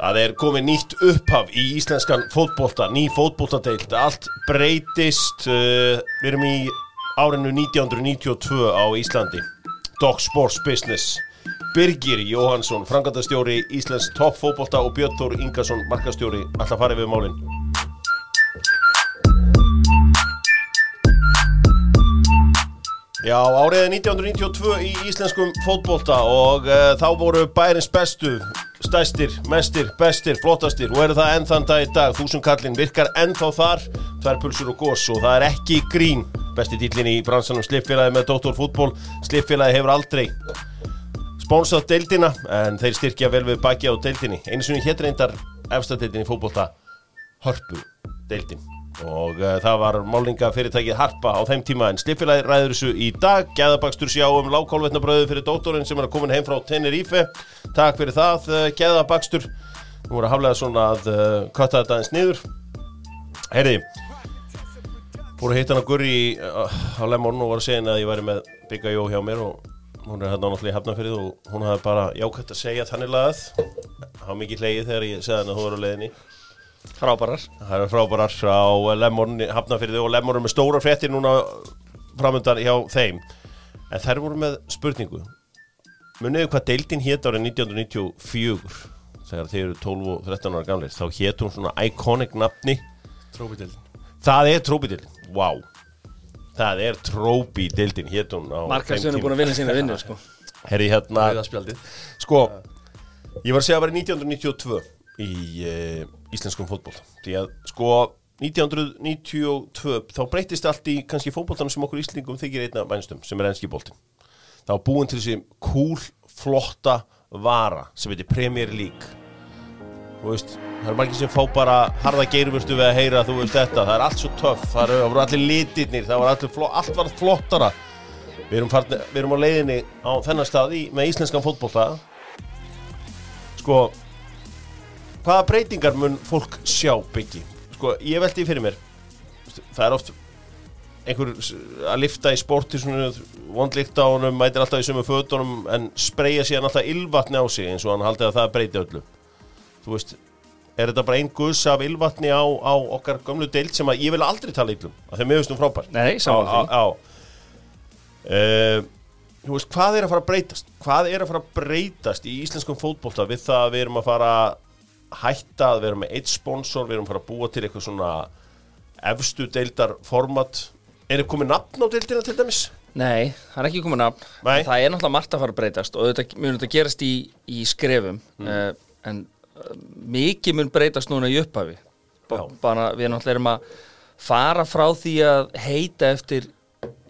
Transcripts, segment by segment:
Það er komið nýtt upphaf í íslenskan fótbolta, ný fótboltadeild, allt breytist, uh, við erum í árinu 1992 á Íslandi, Dog Sports Business, Birgir Jóhansson, frangatastjóri Íslands topp fótbolta og Björn Þór Ingarsson, markastjóri, alltaf farið við málinn. Já, árið er 1992 í íslenskum fótbolta og uh, þá voru bærins bestu, stæstir, mestir, bestir, flottastir og eru það enn þann dag í dag. Þúsundkallin virkar ennþá þar, tvær pulsur og gós og það er ekki grín. Besti dýllin í bransanum Slippfélagi með Dóttor fútból. Slippfélagi hefur aldrei spónsað deildina en þeir styrkja vel við baki á deildinni. Einu sinni hér reyndar efstadeildin í fótbolta Hörpu deildin og uh, það var málingafyrirtækið Harpa á þeim tíma en Slippfélagi ræður þessu í dag. Gæðabakstur sjá um lágkólvetnabröðu fyrir dóttorinn sem er að komin heim frá Tenerife. Takk fyrir það, uh, Gæðabakstur. Nú voru að haflega svona að uh, kötta þetta eins niður. Heyri Fóru að hitta hann að Gurri á Lemon og var að segja henni að ég væri með Bigga Jó hjá mér og hún er hérna náttúrulega í Hafnafyrið og hún hafði bara jákvæmt að segja þannig lagað. Var mikið hleyið þegar ég segði hann að þú var á leiðinni Frábærar. Það eru frábærar frá Lemon hafnafyrði og Lemon er með stóra fréttir núna framöndan hjá þeim. En þær voru með spurningu. Muniðu hvað deildin hétt árið 1994 þegar þeir eru 12 og 13 ára gamleir þá hétt hún svona iconic nafni. Trópidildin Það er trópidildin, wow Það er trópidildin hétt hún á Markarstöðun er búin að vinna sína vinnu sko. Herri hérna Sko, ég var að segja að vera 1992 í íslenskum fótból því að sko 1992 þá breytist allt í kannski fótbóltanum sem okkur íslingum þykir einna vænstum sem er enski bóltin þá búin til þessi cool, flotta vara sem heitir Premier League. Þú veist, það er margir sem fá bara harða geirumurstu við að heyra þú veist þetta, það er allt svo töff það voru allir litirnir, það var allir flott, allt var flottara. Við erum, farni, við erum á leiðinni á þennan stað í, með íslenskan fótbolta. Sko hvaða breytingar mun fólk sjá byggi sko, ég veldi fyrir mér. Það er oft einhver að lifta í sporti vondlíkt á honum, mætir alltaf í sömu fötunum en spreyja síðan alltaf ylvatni á sig eins og hann haldið að það breyti öllu. Þú veist, er þetta bara ein guðs af ylvatni á, á okkar gömlu deild sem að ég vil aldrei tala yllum að þeim meðustum frábært Nei, á, á. Uh, Þú veist, hvað er að fara að breytast? Hvað er að fara að breytast í íslenskum fótbolta við það að við erum að fara að hætta að vera með eitt sponsor, við erum að fara að búa til eitthvað svona efstu deildar format. Er það komið nafn á deildina til dæmis? Nei, það er ekki komið nafn. Nei. Það er náttúrulega margt að fara að breytast og þetta mun þetta gerast í, í skrefum. Mm. uh, en uh, mikið mun breytast núna í upphafi. Bara við náttúrulega erum að fara frá því að heita eftir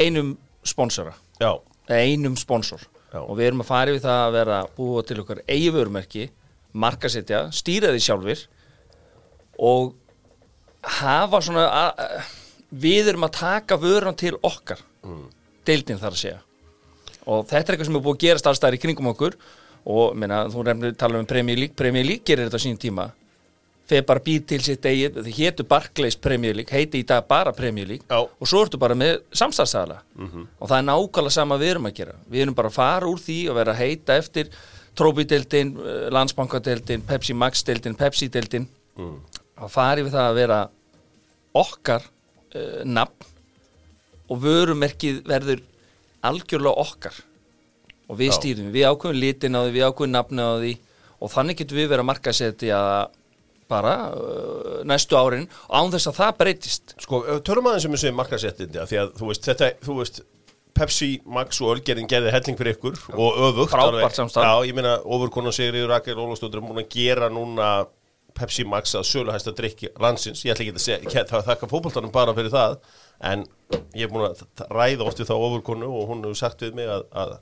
einum sponsora. Já, einum sponsor. Já. og við erum að fara við það að vera að búa til okkar eigi vörumerki, markasetja stýra því sjálfur og hafa svona að, við erum að taka vörun til okkar deildin þar að segja. Og þetta er eitthvað sem er búið að gerast allstæðar í kringum okkur og minna, þú nefnir tala um Premier League gerir þetta á sínum tíma. Þeir bara býr til sitt eigið þið hétu Barclays League, heiti í dag bara Já. og svo ertu bara með samstæðsæðala og það er nákvæmlega sama við erum að gera. Við erum bara að fara úr því og vera að heita eftir Trópi-deildin, Landsbankadeildin Pepsi Max-deildin, Pepsi-deildin að fari við það að vera okkar uh, nafn og vörumerkið verður algjörlega okkar. Og við Já. stýrum, við ákveðum litin á því, við ákveðum nafni á því og þannig getum við verið að markasetja bara uh, næstu árin án þess að það breytist. Sko, tölum aðeins um þessu markasettindi því að þú veist, þetta, þú veist Pepsi, Max og Ölgerinn gerði helling fyrir ykkur og öfugt Frábært. Já, ég meina, ofurkonan Sigriður Rakel Ólafsdóttir er múin að gera núna Pepsi Max að söluhæsta drikki landsins, ég ætla ekki að segja það þakka fótboltanum bara fyrir það en ég er búin að ræða oft við þá ofurkonu og hún hefur sagt við mig að, að,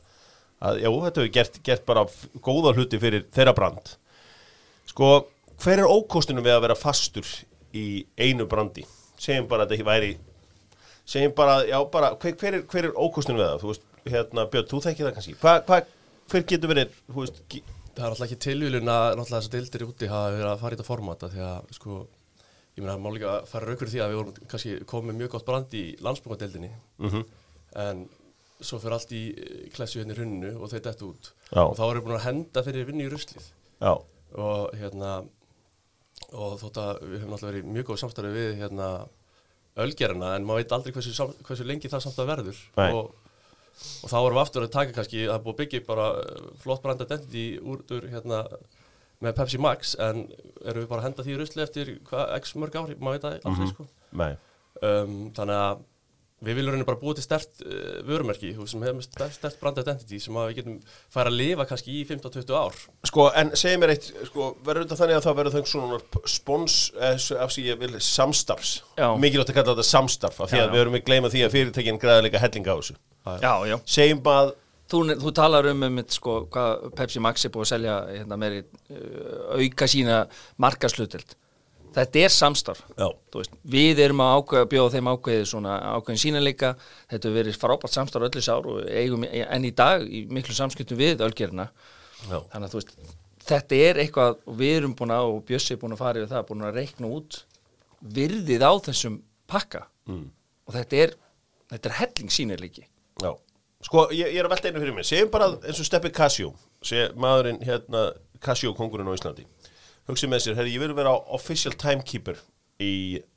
að já, þetta hefur gert, gert bara góða hluti fyrir þeirra brand Sko, hver er ókostunum við að vera fastur í einu brandi? Segjum bara að þetta væri segjum bara, já bara, hver, hver, er, hver er ókostunum við það? Þú veist, hérna, Björn, þú þekkir það kannski. Hva, hva, hver getur verið, þú veist, Það er alltaf ekki tilvílun að náttúrulega þessar deildir úti hafa verið að fara í þetta formata því að sko, ég meina, má líka fara raukur því að við vorum kannski komið mjög gott brand í landsbúkadeildinni Mhm. en svo fyrir allt í eh, klessu hérna í hrunnu og þau dættu út Já. og þá erum við búin að henda fyrir vinnu í ruslið já, og hérna og þótt að við höfum náttúrulega verið mjög góð samstarfi við hérna ölgerina en maður veit aldrei hversu, hversu lengi það samt að verður. Og, og þá erum við aftur að taka kannski það er búið að byggja bara eh, flott brand identity úr, úr hérna með Pepsi Max en erum við bara að henda því rusli eftir hvað x mörg ári, maður veit það aldrei sko. Nei. um, þannig að við viljum rauninni bara búið til stert uh, vörumerki þú veist, sem hefur stert, stert brand identity sem við getum færa að lifa kannski í 15-20 ár Sko, en segi mér eitt, sko, verður þetta þannig að það verður þau svona spons, eh, af því ég vil, samstarfs. Mikilvægt að kalla þetta samstarf, af því að já. við erum að gleyma því að fyrirtækinn græða líka hellinga á þessu. Já, já Segjum að, Þú, þú talar um, um sko, hvað Pepsi Max er búið að selja hérna, meiri, uh, auka sína markaslutild. Þetta er samstarf. Veist, við erum að ákveða, bjóða þeim ákveði ákveðin sínaleika. Þetta hefur verið frábært samstarf öllu sár og eigum enn í dag í miklu samskiptum við ölgerina. já, Þannig að þú veist, þetta er eitthvað við erum búin að, og Bjössi er búin að fara yfir það, búin að reikna út virðið á þessum pakka. mm. Og þetta er, þetta er helling sínileiki. já. Sko, ég, ég er að velta einu fyrir mig. Segjum bara eins og Steppi Casio, seg, maðurinn hérna, Casio kongurinn á Íslandi. Hugsið með sér, herri, ég vil vera official timekeeper í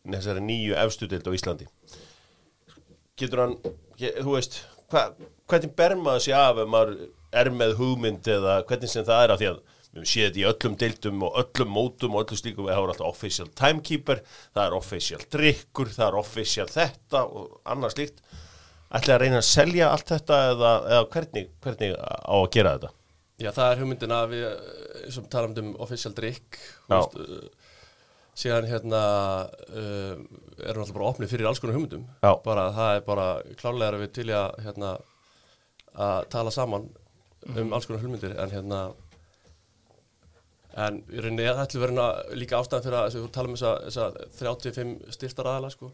þessari nýju efstudeld á Íslandi. Getur hann, þú veist, hva, hvernig ber maður sér af ef maður er með hugmynd eða hvernig sem það er af því að við séð þetta í öllum deildum og öllum mótum og öllum slíkum við hafa alltaf official timekeeper, það er official drikkur, það er official þetta og annað slíkt. Ætlaði að reyna að selja allt þetta eða, eða hvernig, hvernig á að gera þetta? Já, það er hugmyndin að við, eh, og talam um official veist, uh, síðan hérna uh, erum alltaf bara opnið fyrir alls konar hugmyndum. Já. Bara það er bara klálega að við til í að hérna að tala saman um alls konar hugmyndir en hérna en í rauninni það ætlum verið líka ástæðan fyrir að þess að við talum um þessa, þessa 35 styrtar aðala sko.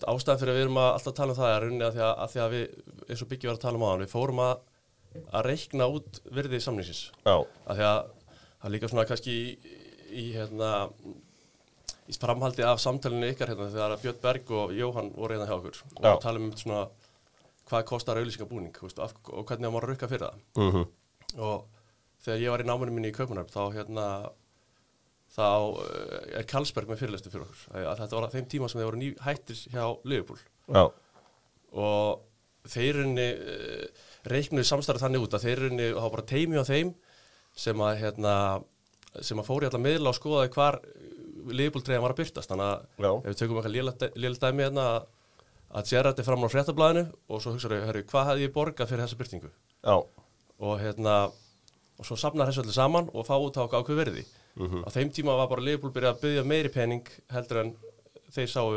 Ástæðan fyrir að við erum að alltaf tala um það er rauninni að því að, að, því að við, eins og Byggi var að tala um á hann, við fórum að að reikna út virði samningsins. Já, af því að það er líka svona kannski í, í hérna í framhaldi af samtalinu ykkar hérna þegar Björn Berg og Jóhann voru hérna hjá okkur Já. og tala um svona hvað kostar auðlýsingabúning og hvernig það má rukka fyrir það. Mhm, og þegar ég var í námanu minni í Kaupanöfn þá hérna þá eh, er Karlsberg með fyrirlestu fyrir okkur. Að að þetta var á þeim tíma sem þeir voru ný hættir hjá Liverpool. Já, og þeir runni reiknuðu samstarfið þannig út að þeir runni og hafa bara teimi á þeim sem að hérna sem að fóri allar miðla og skoðaði hvar liðbúltreyðan var að byrtast þannig að Já. ef við tökum eitthvað lélægt dæmi hérna að- sér þetta fram á fréttablaðinu og svo hugsaðu, hvað hefði ég borgað fyrir þessa byrtingu já, og hérna og svo safnar þessu öllu saman og fá út á ákveð verði á þeim tíma var bara liðbúl byrjað að byggja meiri pening heldur en þeir sáu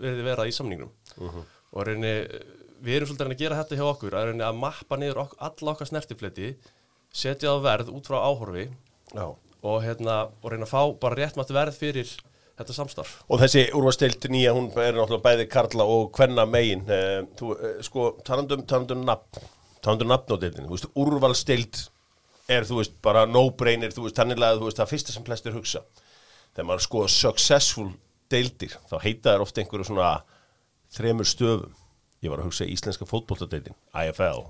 verði vera í samningnum. Og reyni, við erum svolítið að gera þetta hjá okkur að að mappa niður ok alla okkar snertifleti setja á verð út frá áhorfi já. og, hérna, og reyna að fá bara réttmátt verð fyrir þetta samstarf Og þessi úrvasteild nýja, hún er náttúrulega bæði karla og hvenna megin. Eh, þú, eh, sko, talandum, talandum nafn, talandum nafn á deildinu, þú veist, úrvalsteild er, þú veist, bara no-brainer, þú veist, þannig að, þú veist, það fyrsta sem flestir hugsa. Þegar maður sko successful deildir, þá heita þær ofta einhverju svona þremur stöfum. Ég var að hugsa íslenska fótboltadeildin, IFL,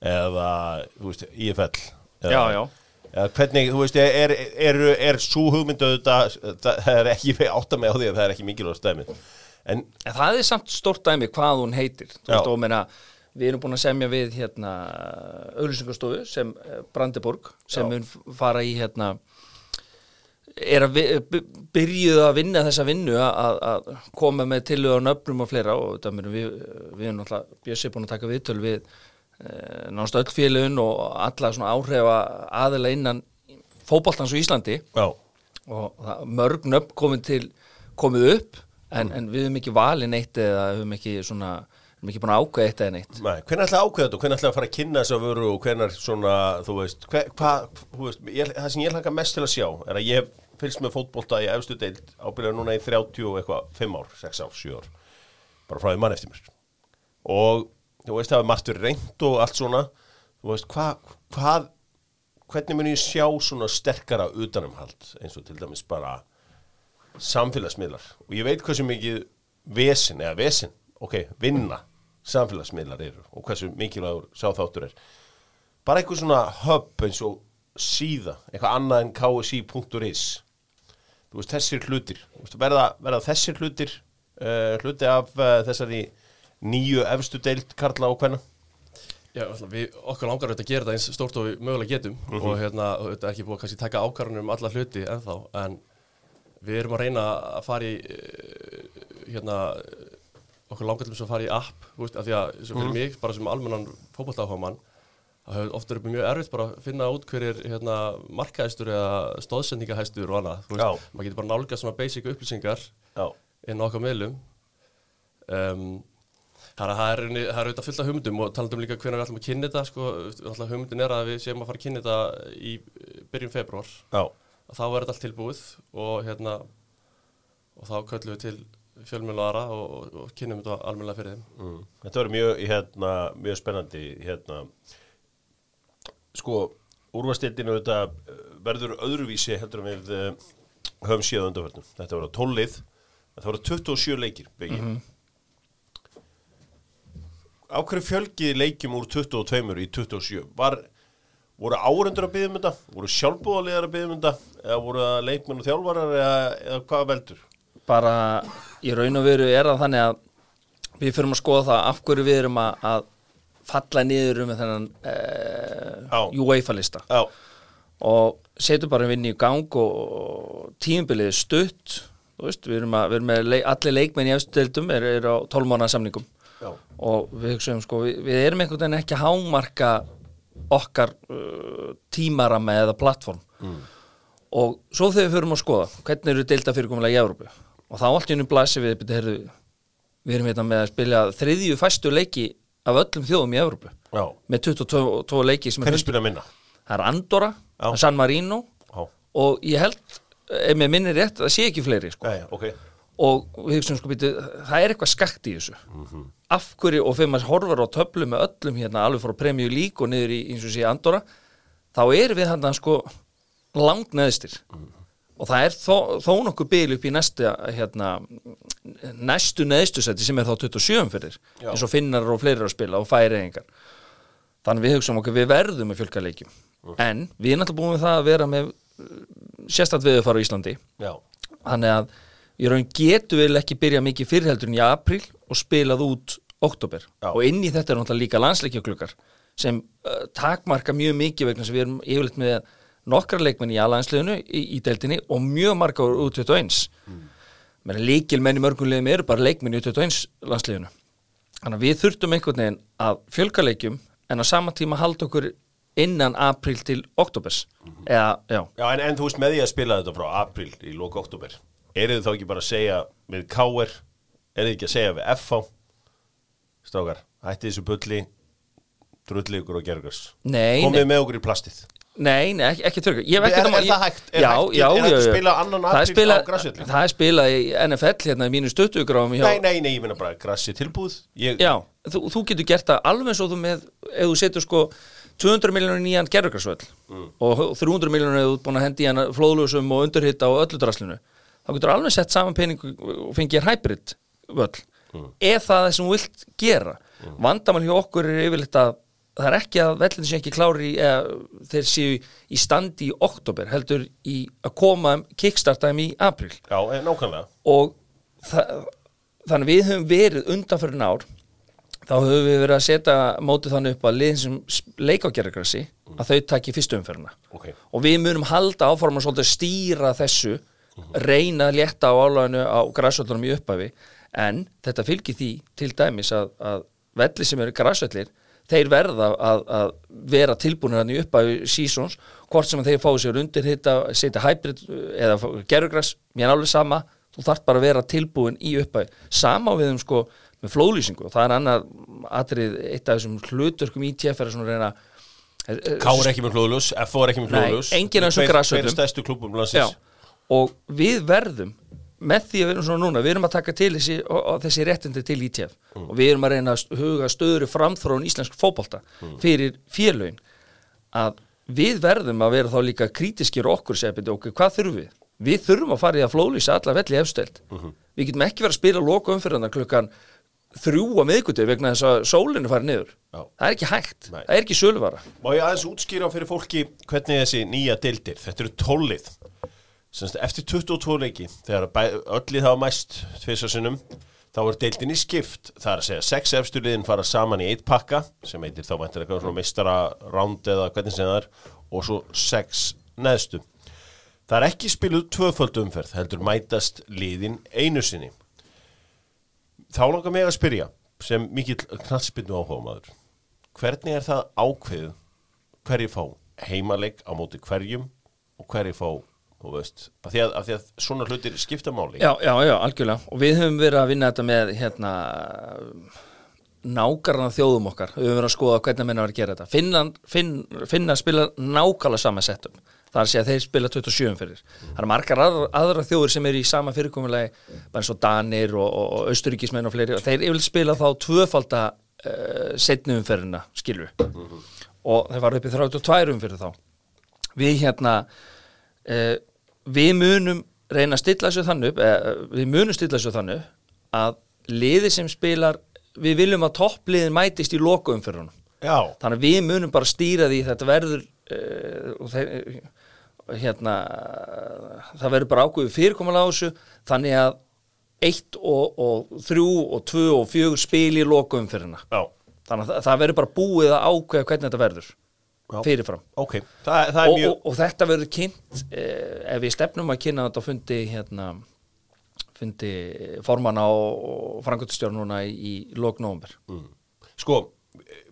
eða, þú veist, IFL. Eða, Já, já. Eða hvernig, þú veist, er, er, er, er svo hugmyndu þetta, það er ekki átta með á því að það er ekki mikilvægt stæmið. En, En það er samt stórt dæmi hvað hún heitir Þú veist, og meina, við erum búin að semja við hérna, auðlýsingastofu sem eh, Brandeborg sem mun fara í hérna er að vi- by- byrjuðu að vinna þessa vinnu að, að koma með tilöðu á nöfnum og fleira og munum við, við erum náttúrulega Bjössi búin að taka viðtöl við e, náttúrulega öll félögin og alla svona áhrifa aðila innan fótboltans á Íslandi. Já, og það, mörg nöfn komið til komið upp en, en við höfum ekki valið neitt eða höfum ekki svona höfum ekki búin að ákveða eitt eða neitt. Nei, hvernig ætla að ákveða þetta og hvernig ætla að fara að kynna þessa vöru og hvernig svona, þú veist, hver, hva, þú veist ég, það sem ég hlaka mest til að sjá er að ég fylgst með fótbolta í efstu deild ábyrðað núna í 30 og eitthvað, 5 ár, 6 ár, 7 ár. Bara frá því mann eftir mér. Og þú veist það er margt verið reynd og allt svona. Þú veist, hvað, hvað hvernig mun ég sjá svona sterkara utanumhald eins og til dæmis bara samfélagsmiðlar? Og ég veit hversu mikið vesin eða vesin, ok, vinna samfélagsmiðlar eru og hversu mikilvægur sáþáttur er. Bara eitthvað svona hub eins og síða, eitthvað annað en ksi.is þú veist, þessir hlutir veist, verða, verða þessir hlutir uh, hluti af uh, þessari nýju efstu deild Karla og hvenna Já, við, okkur langar auðvitað að gera þetta eins stórt og við mögulega getum og hérna, er ekki búið að taka ákvarðanum um alla hluti ennþá, en við erum að reyna að fara í eh, hérna okkur langar til þess að fara í app, þú veist, af því að fyrir mig, bara sem almennan fótballtáfamann það hefur ofta verið mjög erfitt bara að finna út hverjir hérna, markaðistur eða stóðsendingahæstur og annað, maður getur bara nálgast svona basic upplýsingar Já, inn á okkar miðlum. Um, Þannig að það er, er auðvitað fullt af hugmyndum og talandum líka hvernig við ætlum að kynna þetta sko, hugmyndin er að við séum að fara að kynna þetta í eh, byrjun februar já, þá verður þetta allt tilbúið og hérna og þá köllum við til fjölmjölaðara og, og, og kynnum þetta almennilega fyrir þeim. Mm. Þetta verður mjög, hérna, mjög spennandi hérna sko, úrvastildinu eh, verður öðruvísi heldur við uh, höfum séð undanförnum Þetta verður tólið, þetta verður 27 leikir byggi Á hverju fjölgið leikjum úr 22 í 27? Var, voru árendur að byggja um þetta? Voru sjálfbúðalegar að byggja um þetta? Eða voru það leikmenn og þjálfarar eða, eða hvað veldur? bara í raun og veru er það þannig að við fyrir að skoða það af hverju við erum að falla niður um þennan uh, UEFA lista Já, og setjum bara vinni í gang og tímabilið er stutt. Veist, við erum, að, við erum með leik, allir leikmenn í efstudeldum er, er á 12 mánuða samningum já, og við hugsaum sko, við, við erum einhvern veginn ekki að hámarka okkar uh, tímarama eða plattform og svo þegar við förum að skoða hvernig eru deilda fyrirkomulega í Európu og þá allt í unum blæsi við við erum hérna með að spila þriðju fæstu leiki af öllum þjóðum í Európu já. Með 22 leiki er það er Andorra, Já. er San Marino og ég held, ef mér minnir rétt það sé ekki fleiri sko. já, já, ok. Og við hugsaum sko býtu, það er eitthvað skakt í þessu. Af hverju og þegar maður horfar á töflu með öllum hérna alveg frá premju lík og niður í eins og sé Andorra þá erum við hann sko langt neðstir og það er þó, þó nokkuð bil upp í næsta hérna, næstu neðstu seti sem er þá 27 fyrir Já. eins og finnar og fleiri að spila og færi engar þannig við hugsaum okkur við verðum með fjölka leikjum en við erum alltaf búin með það að vera með sérstætt viðfara á Íslandi. Já, þannig að í raun getum við ekki byrja mikið fyrir heldur en í apríl og spilað út oktober Já. og inn í þetta er náttúrulega líka landsleikjaklukkar sem uh, takmarka mjög mikið vegna sem við erum yfirleitt með nokkra leikmenn í alansliðinu í, í deildinni og mjög marga úr 21 mm. menn líkil menn í mörgum liðum eru bara leikmenn í 21 landsliðinu. Þannig að við þurftum einhvern veginn að fjölga leikjum en á sama tíma halda okkur innan apríl til oktobers eða, já, já en, en þú veist með því að spila þetta frá april í lóka oktober eru þið þá ekki bara að segja við K.R. eru þið ekki að segja við F.A. Strákar, hætti þessu bulli drulli ykkur og gergars Nei, komið með okkur í plastið Nei, nei, ekki, ekki Ég hef Er- er það hægt? Er já, hægt? Já, Er já, já, spila Það er apríl spila- á grasvelli? Það er spilað í NFL hérna í mínu stöttugráum hjá, Nei, nei, nei, ég meina bara grassi tilbúð ég, Já, þú, þú getur gert það alveg og þú með ef þú setur sko 200 miljónur nýjan gerðugarsvöll Mm. og 300 miljónur ert búin að hendi hann flóðlösum og undurhitta og öllu draslinu þá getur alveg sett saman pening og fengið hybrid völl Mm. ef það er sem þú vilt gera vandamál hjá okkur er yfirleitt að það er ekki að vellin sé ekki klári þeir séu í standi í oktober heldur í að koma kickstartaðum í april Já, eh, nákvæmlega. Og það, þannig við höfum verið undanfyrir ár þá höfum við verið að setja mótið þannig upp að liðin sem leika á gerðargrassi að þau taki fyrstu umferðina. Ok. og við munum halda áforma svolítið að stýra þessu reyna að létta á álæðinu á græsvöldunum í upphafi. En þetta fylgir því til dæmis að, að velli sem eru græsvöllir þeir verða að, að vera tilbúinir hann í upphafi sísons hvort sem þeir fáið sér undir þetta setja hybrid eða gerðargrass mér er alveg sama, þú þarft bara að vera tilbúin í upphafi, sama við um sko með flóðlýsingu. Og það er annar atrið, eitt af þessum hlutverkum ITF er að svona reyna K er ekki með hlúðljós, F er ekki með Nei, hlúðljós enginn af þessum er landsins? og við verðum með því að við erum svona núna, við erum að taka til þessi, og, og þessi réttindi til ITF og við erum að reyna að huga stöður framþróun íslensk fótbolta fyrir félögin. Að við verðum að vera þá líka krítiskir okkur segja byrju, ok, hvað þurfum við? Við þurfum að fara í að flóðlýsa alla velli efstelt við getum ekki verið að spila loka umfyrirna klukkan þrjú á miðgutið vegna þess að sólinu farið niður. Já. það er ekki hægt, Nei. það er ekki söluvara. Má ég aðeins útskýra fyrir fólki hvernig þessi nýja deildir, þetta eru tólið semst, eftir 22 leiki þegar öll lið hafa mæst tvisar sinnum þá er deildin í skipt. Það er að segja, sex efstu liðin fara saman í eitt pakka sem heitir þá mæntir eitthvað svona meistara ránd eða hvernig sem það er og svo sex neðstu. Það er ekki spiluð tvöföld umferð heldur mætast liðin einu sinni. Þá langar mig að spyrja sem mikill knatsbyrnu áhuga maður hvernig er það ákveð hverju fá heimaleik á móti hverjum og hverju fá þú veist, af því að, af því að svona hlutir skipta máli. Já, já, já, algjörlega. Og við höfum verið að vinna þetta með hérna nákarna þjóðum okkar. Við höfum verið að skoða hvernig menna var að gera þetta. Finnan, finn, finna spila nákvæmlega sama settum það er að segja að þeir spila 27 fyrir. Það eru margar aðra, aðra þjóður sem eru í sama fyrirkomulegi bara eins og Danir og, og, og og fleiri. Og þeir yfir spila þá tvöfalda uh, setni umferðina skilur og þeir var upp í 32 umferð þá. Við hérna uh, við munum reyna að stilla þessu eh, við munum stilla þessu þannig upp að liði sem spilar við viljum að toppliðin mætist í lokaumferðunum. Já, þannig að við munum bara stýra því þetta verður uh, þeir, hérna það verður bara ákveðu fyrirkomulega á þessu þannig að eitt og, og þrjú og tvö og fjögur spil í lokaumferðina. Já, þannig að það verður bara búið að ákveða hvernig þetta verður Já. fyrirfram. Ok Það, það og, mjög og, og þetta verður kynnt eh, ef við stefnum að kynna þetta fundi hérna fundi formanna og, og frangöldstjórn núna í, í lok nóvumber Sko,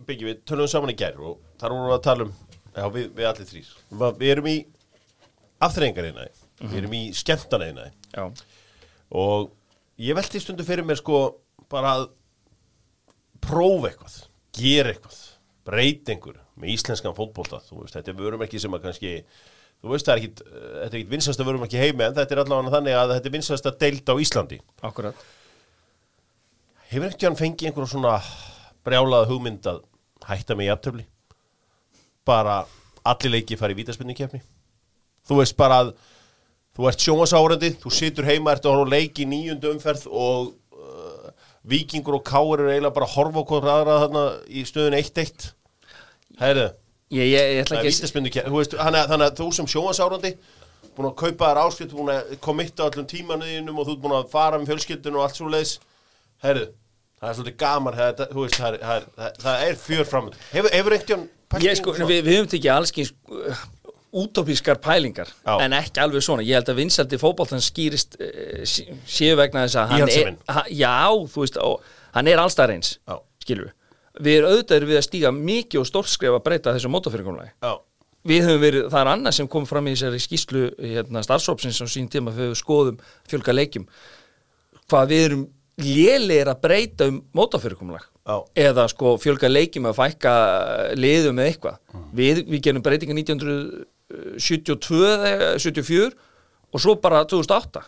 Byggi, við tölum saman í gær og þar vorum við að tala um Já, við, við allir þrýr Við erum í afþreyingarinaði Við erum í skemmtanainaði já, og ég velti stundu fyrir mér sko bara að prófa eitthvað, gera eitthvað breyta einhver með íslenskan fótbolta. Þú veist, þetta er vörumerki sem að kannski þú veist, það er ekkit, eh, þetta er ekkit vinsasta vörumerki heimi en þetta er allavega þannig að þetta er vinsasta deild á Íslandi. Akkurat. Hefur ekkert hann fengið einhverja svona brjálaða hugmynd að hætta með jafntöfli? Bara allir leiki fara í vítaspinnikefni þú veist bara að þú ert sjómasárandi, þú situr heima ert að horfa á leik í nýjundu umferð og uh, vikingur og káir eru eiginlega bara að horfa hvort aðra þarna í stöðun 1-1 Hæru, ég, ég, ég ætla það er ekki veist, þannig að- þú sem sjómasárandi búin að kaupa þér áskrift, búin að komitta allum tímanuðinum og þú ert búin að fara með fjölskyldun og allt svo leiðis Herru, það er svolítið gaman það, er- þú veist, það, er, það, er, það, það er fjör fram Hefur, hefur einhvern sko, við, höfum tekið allskins uh, útópískar pælingar Já. en ekki alveg svona, ég held að vinsaldi fótboltan skýrist uh, sé- séu vegna þess að hann er, ha, já, þú veist og, hann er allstæðar eins, Já. skilur við við erum auðvitaður við að stíga mikið og stórt skref að breyta þessu mótafyrirkomulagi. Já, við höfum verið, það er annað sem kom fram í þessari skýslu hérna, starfsópsins á sín tíma þegar við skoðum fjölga leikjum. Hvað við erum lélegir að breyta um mótafyrirkomulag. Já. eða sko fjölga leikjum að fækka liðum eða eitthvað. Við, við gerum breytinga 1972 eða 74 og svo bara 2008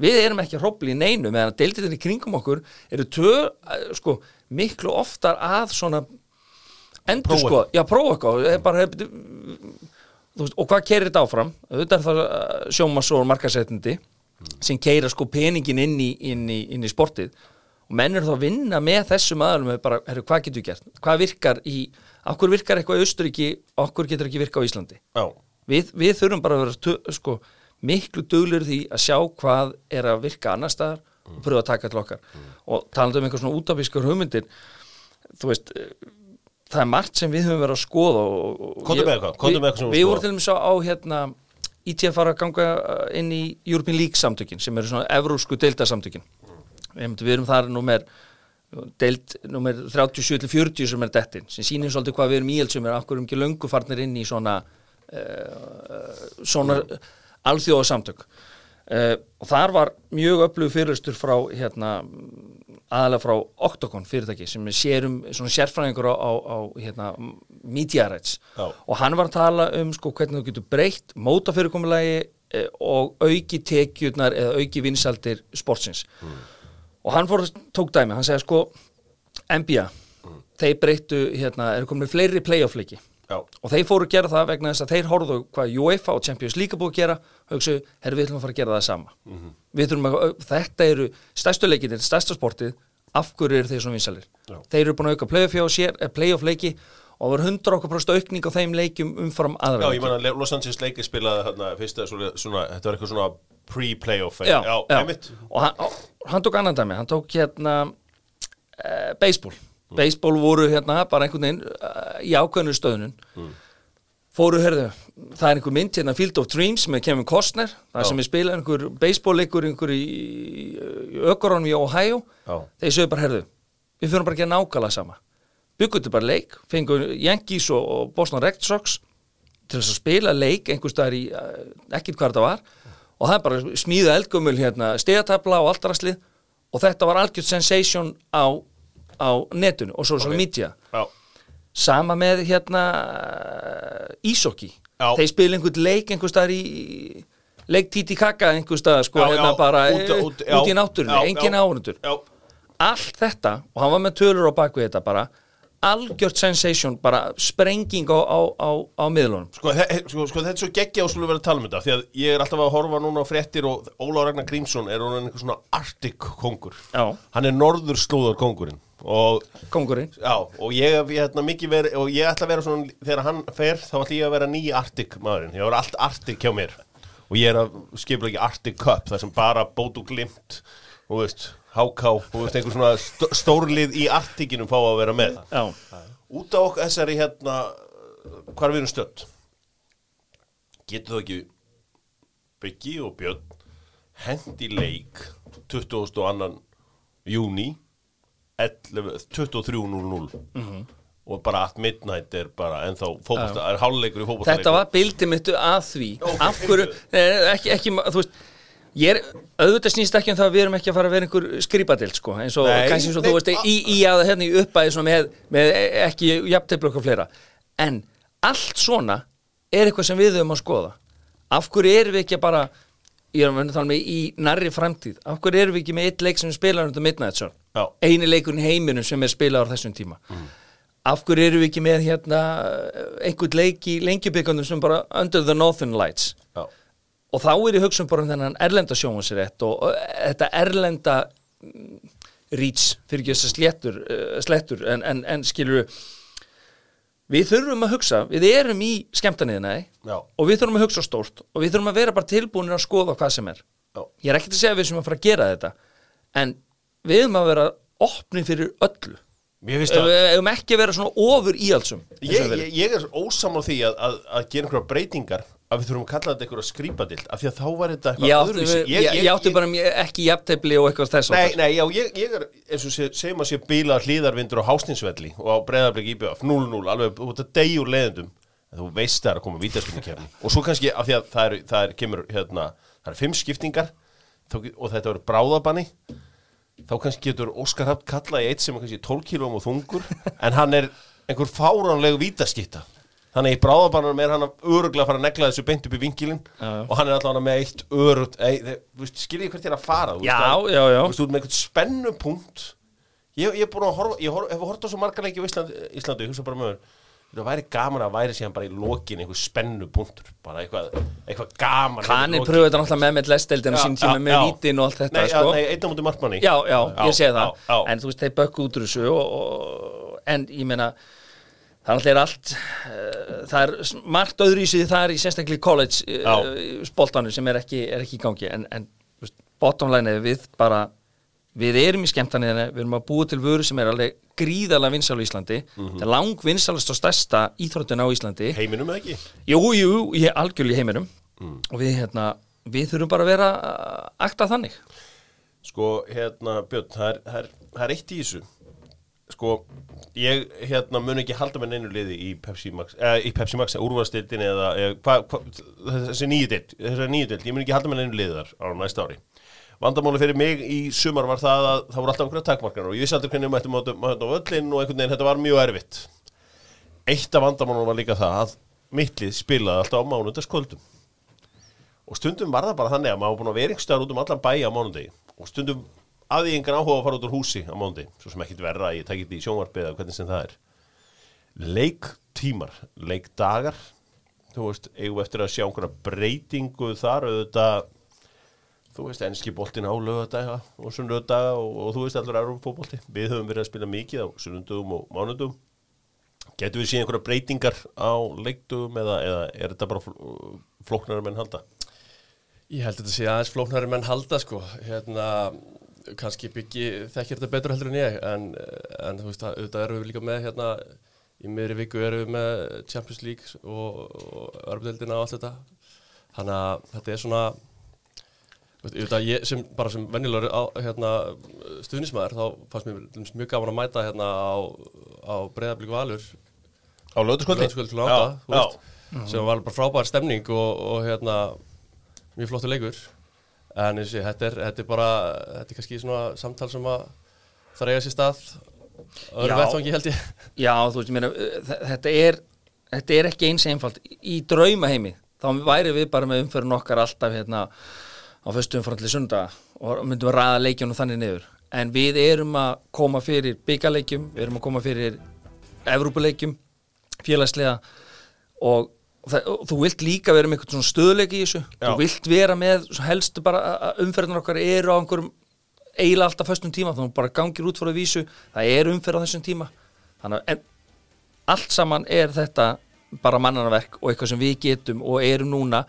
við erum ekki hrópli í neinu meðan að deilditin í kringum okkur eru tvö, eh, sko, miklu oftar að svona endur Prófa sko, já prófa eitthvað eh, bara, eh, og hvað keirir þetta áfram? Auðvitað er það eh, sjómas og markasetnindi sem keira sko peningin inn í, inn í, inn í sportið. Og menn eru þá að vinna með þessum aðalum með bara, herru, hvað getur við gert? Hvað virkar í, okkur virkar eitthvað í Austuríki okkur getur ekki virka á Íslandi? Já, við, við þurfum bara að vera sko, miklu duglur því að sjá hvað er að virka annar staðar og pröfa að taka til okkar. Og talandi um einhver svona útafískur hugmyndir þú veist það er margt sem við höfum verið að skoða og, og ég- með eitthvað, við- með eitthvað sem Við skoðar. vorum til dæmis á, á hérna ITF fara að ganga uh, inn í European League samtökin sem eru svona evrósku deildasamtökin. Við, við erum þar númer deild númer 37-40 sem er dettin sem sýnir svolítið hvað við erum íhjálpsum er okkur um ekki löngu farnir inn í svona uh, svona alþjóða samtök uh, og þar var mjög öflug fyrirstur frá hérna aðalega frá Octocon fyrirtæki sem er sérum svona sérfræðingur á, á, hérna, media rights. Já. og hann var að tala um sko hvernig þú getur breytt mótafyrirkomulagi eh, og auki tekjurnar eða auki vinsaldir sportsins. Og hann fór, tók dæmi, hann segja sko NBA, þeir breyttu hérna, eru komin með fleiri playoff leiki já, og þeir fóru að gera það vegna þess að þeir horfðu hvað UEFA og Champions League búið að gera. Og hugsu, herru við ætlum að fara að gera það sama. Við þurfum að, þetta eru stærstu leikin, þetta er stærsta sportið. Af hverju eru þeir svona vinsalir Já. þeir eru búin að auka playoff, eh, leiki og það var 100 okkur prost aukning á þeim leikjum umfram aðra Já, leiki. ég man að Los Angeles leikir spilaði þarna fyrsta svona, þetta var eitthvað svona pre-playoff einmitt. Og hann, hann tók annan dæmi hann tók hérna uh, baseball baseball voru hérna bara einhvern veginn uh, í ákveðnu stöðunum fóru, herðu, það er einhver mynd hérna Field of Dreams með Kevin Costner það Já. sem er spilað einhver baseball-leikur einhver í, ökoronum í Ohio. Já. þeir sögðu bara, herðu við fyrir bara að gera nákvæmlega sama. Bygguðu bara leik, fengu Yankees og, Boston Red Sox til þess að spila leik einhvers staðar í, uh, ekkert hvað þetta var. Og það er bara smíða eldgömmul hérna, stegatabla og allt rastlið og þetta var algjörð sensation á, á netinu og social Ok. media. Já, sama með hérna Ísokki Já. þeir spila einhvern leik einhvers staðar í leik Titi Kaka einhvers staðar sko já, hérna já, bara út- út, út- já, í náttúrunni, já, engin áhundur allt þetta og hann var með tölur á bakvið þetta bara algjört sensation, bara sprenging á, á, á, á miðlunum. Sko, sko, sko þetta er svo geggja og skulle vera að tala um þetta því að ég er alltaf að horfa núna á fréttir og Óla Ragnar Grímsson er hún einhver svona Arctic kongur Já. hann er norður slóðar kongurinn kongurinn Já, og ég hérna, verið, og ég ætla að vera svona, þegar hann fer, þá ætla ég að vera ný Arctic maðurinn, ég var allt Arctic hjá mér og ég er að skipla ekki Arctic Cup, það sem bara bótu glimt, og veist, HK, og veist, einhver svona st stórlið í Arcticinu fá að vera með. Já, Út á okkur þessari hérna, hvar við erum stödd, getur það ekki Byggi og Björn hendi leik 22. júni 11 23.00 og bara at midnight er bara ennþá fótbolta, er hálfleikur í fótbolta þetta var bildið mittu að því. Ok, af hverju, nei, ekki, ekki þú veist, ég er, auðvitað snýst ekki um það að við erum ekki að fara að vera einhver skrýpadelt sko, eins og kannski eins og þú veist í, í að hérna í uppæði með, með ekki jafntefli okkur fleira. En allt svona er eitthvað sem við höfum að skoða. Af hverju erum við ekki að bara ég er að tala með í nærri framtíð. Af hverju erum við ekki með eitt leik sem við spilaðum undir Midnight Sun? Já. Eini leikurinn í heiminum sem er spilaður á þessum tíma af hverju erum við ekki með hérna einhvern leik í lengjubikandum sem bara Under the Northern Lights Já. og þá er ég hugsa um bara um þennan erlenda sjónvansrétt og, þetta erlenda mm, reach fyrir ekki þess að sléttur, uh, slettur en, en, en skilur við þurfum að hugsa, við erum í skemmtaniðina Já. og við þurfum að hugsa stórt og við þurfum að vera bara tilbúinir að skoða hvað sem er Já. ég er ekkert að segja að við sem að fara að gera þetta en við erum að vera opni fyrir öllu. Við hefum ekki að vera svona ofur eins og ég, ég, ég er ósamal því að, að, að gera einhverja breytingar að við þurfum að kalla þetta einhverja skrýpadild af því að þá var þetta Ég eitthvað átti, öðruvísi. ég, ég, ég átti bara ekki jafntefli og eitthvað þess Nei, nei, já, ég, ég er, eins og segjum að sé bíla hlýðarvindur á Hásninsvelli og á breyðarblik IBF 0-0, alveg út að degjur leiðendum en þú veist það er að koma vítaspilnikefni og svo kannski af því að það er, það er kemur, hérna, það er fimm skiptingar og þetta verður bráðabanni þá kannski getur Óskar Hafn kalla í eitt sem er kannski 12 kílóum og þungur en hann er einhver fáránlegu vítaskipta þannig í bráðabannum er hann að öruglega fara að negla þessu beint upp í já. og hann er alltaf með eitt örugt skiljið hvert er að fara Já, já, já. út með einhvern spennupunkt ég, ég er búin að horfa ég hef hort á svo margar leiki á Íslandi, Íslandi það væri gaman að væri síðan bara í lokin einhver spennupunktur bara eitthvað, eitthvað gaman lokin. pröfuð þetta náttúrulega með með lesteldina Já, sín tíma með vítin og allt þetta nei, sko. nei, einn á múti markmanni já, já, ég sé það já, já. en þú veist, þeir bökku út úr þessu og, og, en ég meina það er allt uh, það er margt það er í sérstaklega college uh, spoltanu sem er ekki, er ekki í gangi en, en bottom line er við bara við erum í skemmtaniðinu, við erum að búa til vöru sem er alveg gríðarlega vinsal á Íslandi. Mhm. það er lang vinsalast og stærsta íþróttin á Íslandi. Heiminum eða ekki? Jú, jú, ég algjörlega í heiminum. Mm. og við, hérna, við þurfum bara að vera að akta þannig. Sko, hérna, Björn, það er, það er, það er eitt í þessu. Sko, ég hérna mun ekki halda með neinu liði í Pepsi Max eða í Pepsi Max, úrvastildin eða, eða hva, hva, þessi nýju dild þessi nýju dild, ég mun ekki halda með neinu liði þar á næsta ári Vandamáli fyrir mig í sumar var það að það voru alltaf einhverja takmarkar og ég vissi aldrei hvernig við mættum á völlin og einhvern veginn þetta var mjög erfitt. Eitt af vandamálunum var líka það að mittlið spilaði alltaf á mánudagskvöldum. Og stundum var það bara þannig að maður var búin að vera einhver staðar út um allan bæ á mánudegi og stundum að því engan áhuga að fara út úr húsi á mánudegi, svo sem ekkit verra ég tekit í sjónvarpið eða hvernig sem það er. Leiktímar, leikdagar þú veist, eigum eftir að sjá einhverja breytingu þar auðvitað þú veist, enski boltin á lögadaga og sunnudagaga og, og þú veist allur erum fótbolti. Við höfum verið að spila mikið á sunnudugum og mánudugum Getur við séð einhverja breytingar á leikdugum eða, eða er þetta bara fl- flóknari menn halda? Ég held að þetta sé aðeins flóknari menn halda sko, hérna, kannski byggi þekkir þetta betur heldur en ég, en, en þú veist, auðvitað erum við líka með hérna, í miðri viku erum við með Champions League og, og örfdeldina og allt þetta, þannig að þetta er svona, ég sem, bara sem venjulegur á, hérna, stuðnismæður, þá fannst mér mjög gaman að mæta hérna á, á breyðablíku valur, Á veist, sem var bara frábær stemning og, og hérna mjög flottu leikur. En ég, þetta er, þetta er bara þetta er kannski svona samtal sem að það reyða sér stað öðru vettvangi held ég. Já, þú veist, þ- þetta er, þetta er ekki eins einfalt. Í draumaheimi, þá væri við bara með umfyrir okkar alltaf hérna á fyrstu umframli sunda og myndum að ræða leikjunum þannig niður. En við erum að koma fyrir byggarleikjum, við erum að koma fyrir Evrópuleikjum, félagslega og það, og þú vilt líka vera með eitthvað svona stöðleiki í þessu. Já. Þú vilt vera með, helstu bara að umferðunar okkar eru á einhverjum eiginlega alltaf föstum tíma, þannig að þú bara gangir út fyrir vísu, það er umferð á þessum tíma þannig að allt saman er þetta bara mannanaverk og eitthvað sem við getum og erum núna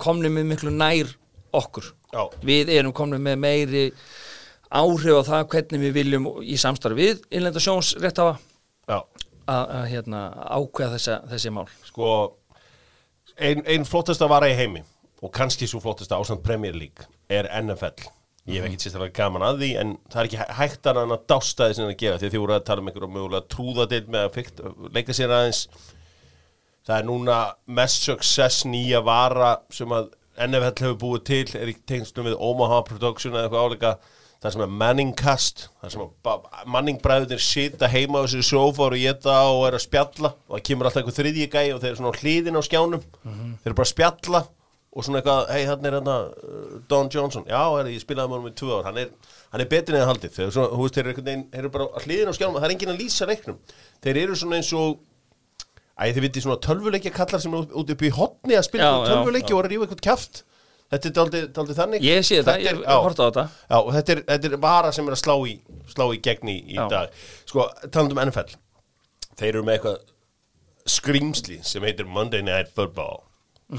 komnum með miklu nær okkur. Já. við erum komnum með meiri áhrif á það hvernig við viljum í samstarfi við innlenda sjónsréttafa að, hérna, ákveða þessa, þessi mál. Sko, ein, ein flottasta vara í heimi og kannski svo flottasta ásamt Premier League er NFL. Ég hef ekkert sérstaklega gaman að því en það er ekki hæ- hægt að hann að dásta hann að gefa því að þið voru að tala um einhverju mögulega trúðadeild með að leika sér aðeins. Það er núna mest success nýja vara sem að NFL hefur búið til er í tengslum við Omaha Production eða eitthvað áleika það sem er Manningcast það sem að Manningbræðunir sita heima á þessu sófa og geta og er að spjalla og það kemur alltaf einhver þriðji gæi og þeir eru svona á hliðin á skjánum. Þeir eru bara að spjalla og svona eitthvað, hei hann er hérna uh, Don Johnson, já, er, ég spilaði með honum í tvö ár. Hann er, hann er betur en það haldið. Þeir, svona, þú veist, þeir eru veginn, þeir eru bara á hliðin á skjánum það er enginn að lýsa reiknum. Þeir eru svona eins og Æ, þið vitið svona tölvuleikja kallar sem er út upp í hotni að já, tölvuleikja og að rífa eitthvað kjaft. Þetta er daldið, daldið þannig. Ég sé þetta, ég horta á þetta. Já, þetta er, þetta er vara sem er að slá í, slá í gegn í, Já. dag. Sko, talandum um NFL Þeir eru með eitthvað skrýmsli sem heitir Monday Night Football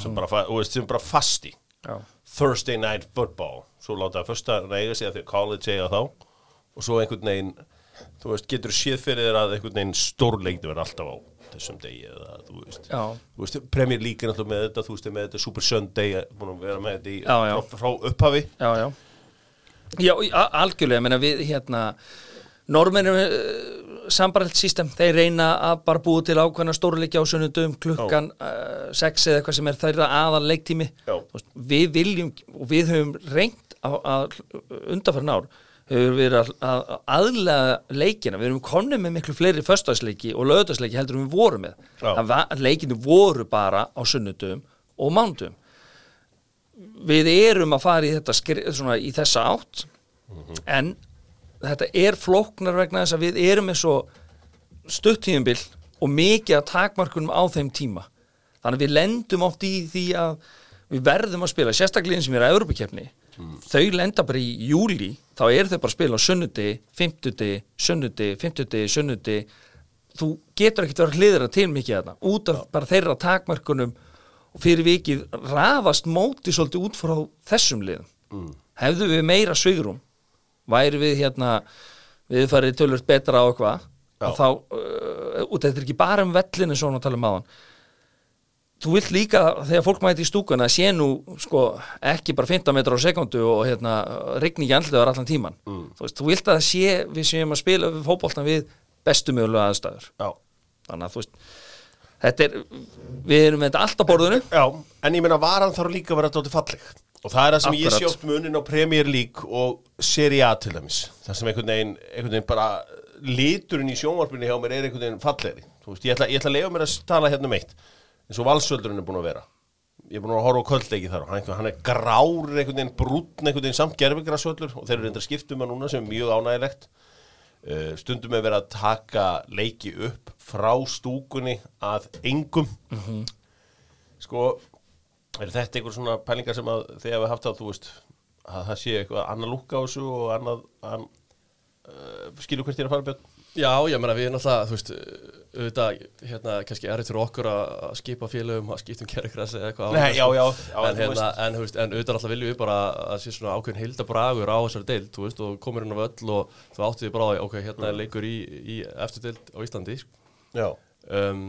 sem, bara, fa- og sem bara fasti. Já, Thursday Night Football. Svo láta það fyrsta reyga sig að að college eiga þá. Og svo einhvern veginn þú veist, getur séð fyrir þér að einhvern veginn stórleikni verður alltaf á þessum degi eða þú veist. Veist, Premier League er náttúrulega með þetta, þú veist, með þetta Super Sunday, að vera með þetta í, Já, já. Frá, upphafi. Já, já. Já, algjörlega, ég meina við hérna normenn er uh, sambaralt system, þeir reyna að bara búa til ákveðna stórleikja á sunnudum klukkan uh, sex eða eitthvað sem er þeirra aðal leiktími Já. Við viljum og við höfum reynt að undanfærin ár við að, að að aðlega leikina, við erum konum með miklu fleiri föstagsleiki og lögdagsleiki heldur við vorum með. Var- leikinu voru bara á sunnudum og mándum við erum að fara í þetta svona, í þessa átt en þetta er flóknar vegna þess að við erum með svo stuttíðumbil og mikið að takmarkunum á þeim tíma. Þannig að við lendum oft í því að við verðum að spila, sérstaklega eins sem er að Europakefni, þau lenda bara í júli, þá eru þau bara að spila á sunnundi, fimmtundi, sunnundi, fimmtundi, sunnundi þú getur ekkert verið hliðra til mikið þarna út af bara þeirra takmarkunum og fyrir vikið rafast móti svolítið út frá þessum liðum. Mm. hefðu við meira svigrum væri við hérna við farið tölvöld betra á eitthvað og þá, uh, út þetta er ekki bara um vellinu svona að tala um aðan þú vilt líka þegar fólk mæti í stúkuna sé nú sko ekki bara 15 metrar á sekundu og hérna rigningi andliðar allan tíman mm. þú, veist, þú vilt að sé við séum að spila við fótboltan við bestu mögulega aðstæður. Já, þannig að þú veist þetta er, við erum með þetta allt á borðinu. Já, en ég meina varan þarf líka að vera dálítið falleg. Og það er það sem ég Akkurat. sé oft munin á Premier League og Serie A til dæmis. Það sem einhvern veginn, einhvern veginn bara liturinn í sjónvarpinu hjá mér er einhvern veginn fallegri. Ég ætla, ég ætla að leifa mér að tala hérna um eitt eins og valsöldurinn er búin að vera. Ég er búin að horfa á kvöldleiki þar hann, hann er grár einhvern veginn, brúnn einhvern veginn samt gerfigrasöllur og þeir eru reyndar skiptum að núna sem er mjög ánægilegt uh, stundum er verið að taka leiki upp frá stúkunni að engum. Sko er þetta einhver svona pælingar sem að þið hefur haft að þú veist að það sé eitthvað annað lúkka á þessu og annað an, uh, skilur hvert ég er að fara björn Já, ég meina við náttúrulega, þú veist, auðvitað, hérna, kannski errið fyrir okkur að skipa félögum, að skiptum kjærikræsi eða eitthvað á Nei, já, já, já, en, hérna, en, veist, en auðvitað alltaf viljum við bara að sé svona ákveðin hildabragur á þessari deild, þú veist, og komur inn á völl og þú áttið bara á, ok, hérna er leikur í, í eftir deild á Íslandi, sko. Já, um,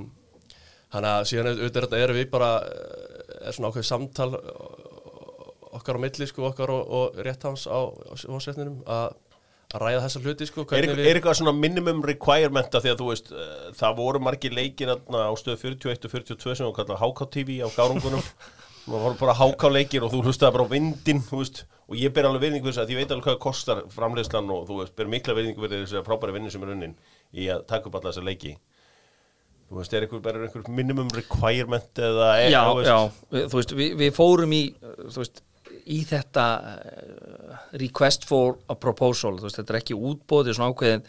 Þannig að síðan auðvitað þetta erum við bara, eh, er svona ákveðið samtal eh, okkar á milli, sko, okkar og, og rétthans á, á sjónvarsréttinum að ræða þessa hluti, sko, er, er eitthvað svona minimum requirement að því að þú veist, uh, það voru margir leikir á stöð 41 og 42 sem var kallað HK TV á gárungunum. Það voru bara HK leikir og þú hlustaði bara á vindin, þú veist, og ég ber alveg virðingu þess að ég veit alveg hvað kostar framleiðslan og þú veist, ber mikla virðingu fyrir þess að frábæri vinnu sem er unnin í að taka upp alla þessa leiki. Þú veist, er eitthvað bara einhver minimum requirement eða já, þú veist, já, þú veist, við, við fórum í þú veist, í þetta uh, request for a proposal veist, þetta er ekki útbóðið svona ákveðin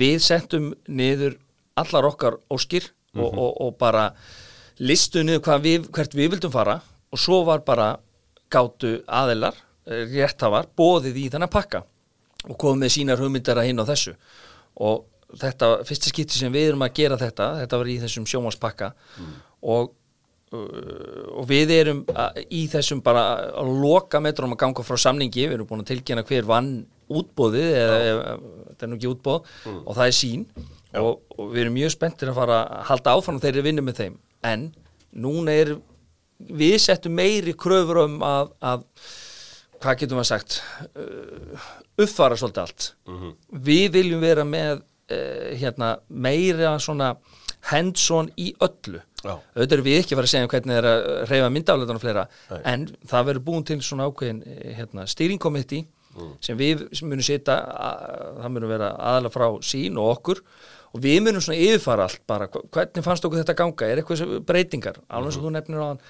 við settum niður allar okkar óskir og, og, og bara listu niður við, hvert við vildum fara og svo var bara gátu aðilar, eh, rétthafar bóðið í þennan pakka og komið sínar hugmyndar að hinn á þessu. Og þetta, fyrsta skipti sem við erum að gera þetta, þetta var í þessum sjómaspakka og, uh, og við erum að, í þessum bara að loka metrum að ganga frá samningi, við erum búin að tilkynna hver vann útbóðið eða þetta er nú ekki útbóð og það er sín og, og við erum mjög spenntir að fara að halda áfram þegar við vinnum með þeim. En núna er við settum meiri kröfur um að, að hvað getum við sagt uh, uppfara svolítið allt. Við viljum vera með uh, hérna, meira svona hands-on í öllu. Auðvitað erum við ekki að fara að segja um hvernig það er að reyfa myndafleitan og fleira en það verður búin til svona ákveðin eh, hérna, stýringkomitti sem við munum setja það munum vera aðalega frá sín og okkur. Og við munum svona yfirfara allt bara hvernig fannst okkur þetta ganga, er eitthvað sem- breytingar? Alveg sem þú nefnir á hann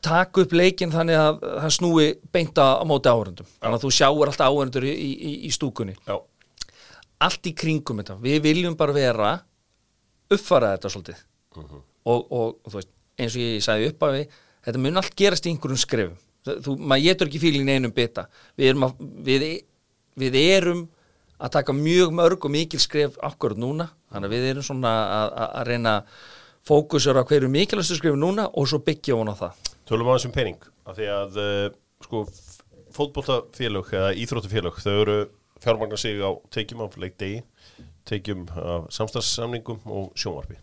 taka upp leikin þannig að það snúi beinta á móti áhörundum þannig að þú sjáur alltaf áhörundur í, í, í stúkunni. Já, allt í kringum þetta, við viljum bara vera uppfara þetta svolítið. Og, og, og þú veist eins og ég sagði upp að við þetta mun allt gerast í einhverjum skrefum. Þú, maður getur ekki fílinn í einum bita. Við erum, að, við, við erum að taka mjög mörg og mikil skref akkurat núna, þannig að við erum svona að, að, að reyna fókusur á hverju mikilvægstu skrefum núna og svo byggja hún á það. Tölum aðeins um pening af því að uh, sko fótboltafélög eða íþróttafélög þau eru fjármagnar sig á tekjum af leikdegi, tekjum af samstagssamningum og sjónvarpi.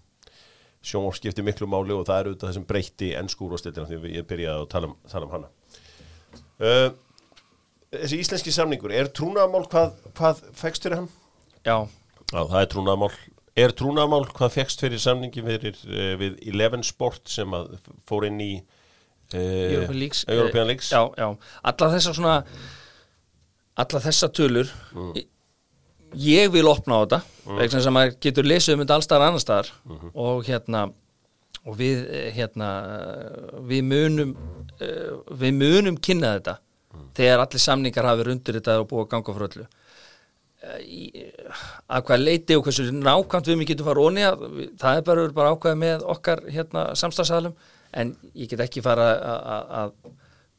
Sjónvarp skiptir miklu máli og það er auðvitað þessum breytti ennskúrvastildina því ég byrjaði að tala um, tala um hana. Uh, Þessi íslenski samningur er trúnaðamál hvað, hvað fegst fyrir hann? Já, Já, það er trúnaðamál Er trúnaðamál hvað fegst fyrir samningi fyrir, uh, við Eleven Sport sem að fór inn í uh, European Leagues. Já, já, alla þessa svona alla þessa tölur ég- ég vil opna á þetta vegna þess að getur lesið um þetta allstar annar staðar. Og hérna og við eh, hérna við munum eh, við munum kynna þetta þegar allir samningar hafi rundur þetta og búið að ganga frá öllu. Eh, að hvað leiti og hversu nákvæmt við mig getum fara onni það er bara, bara ákveða með okkar hérna, samstagsalum en ég get ekki fara að- að að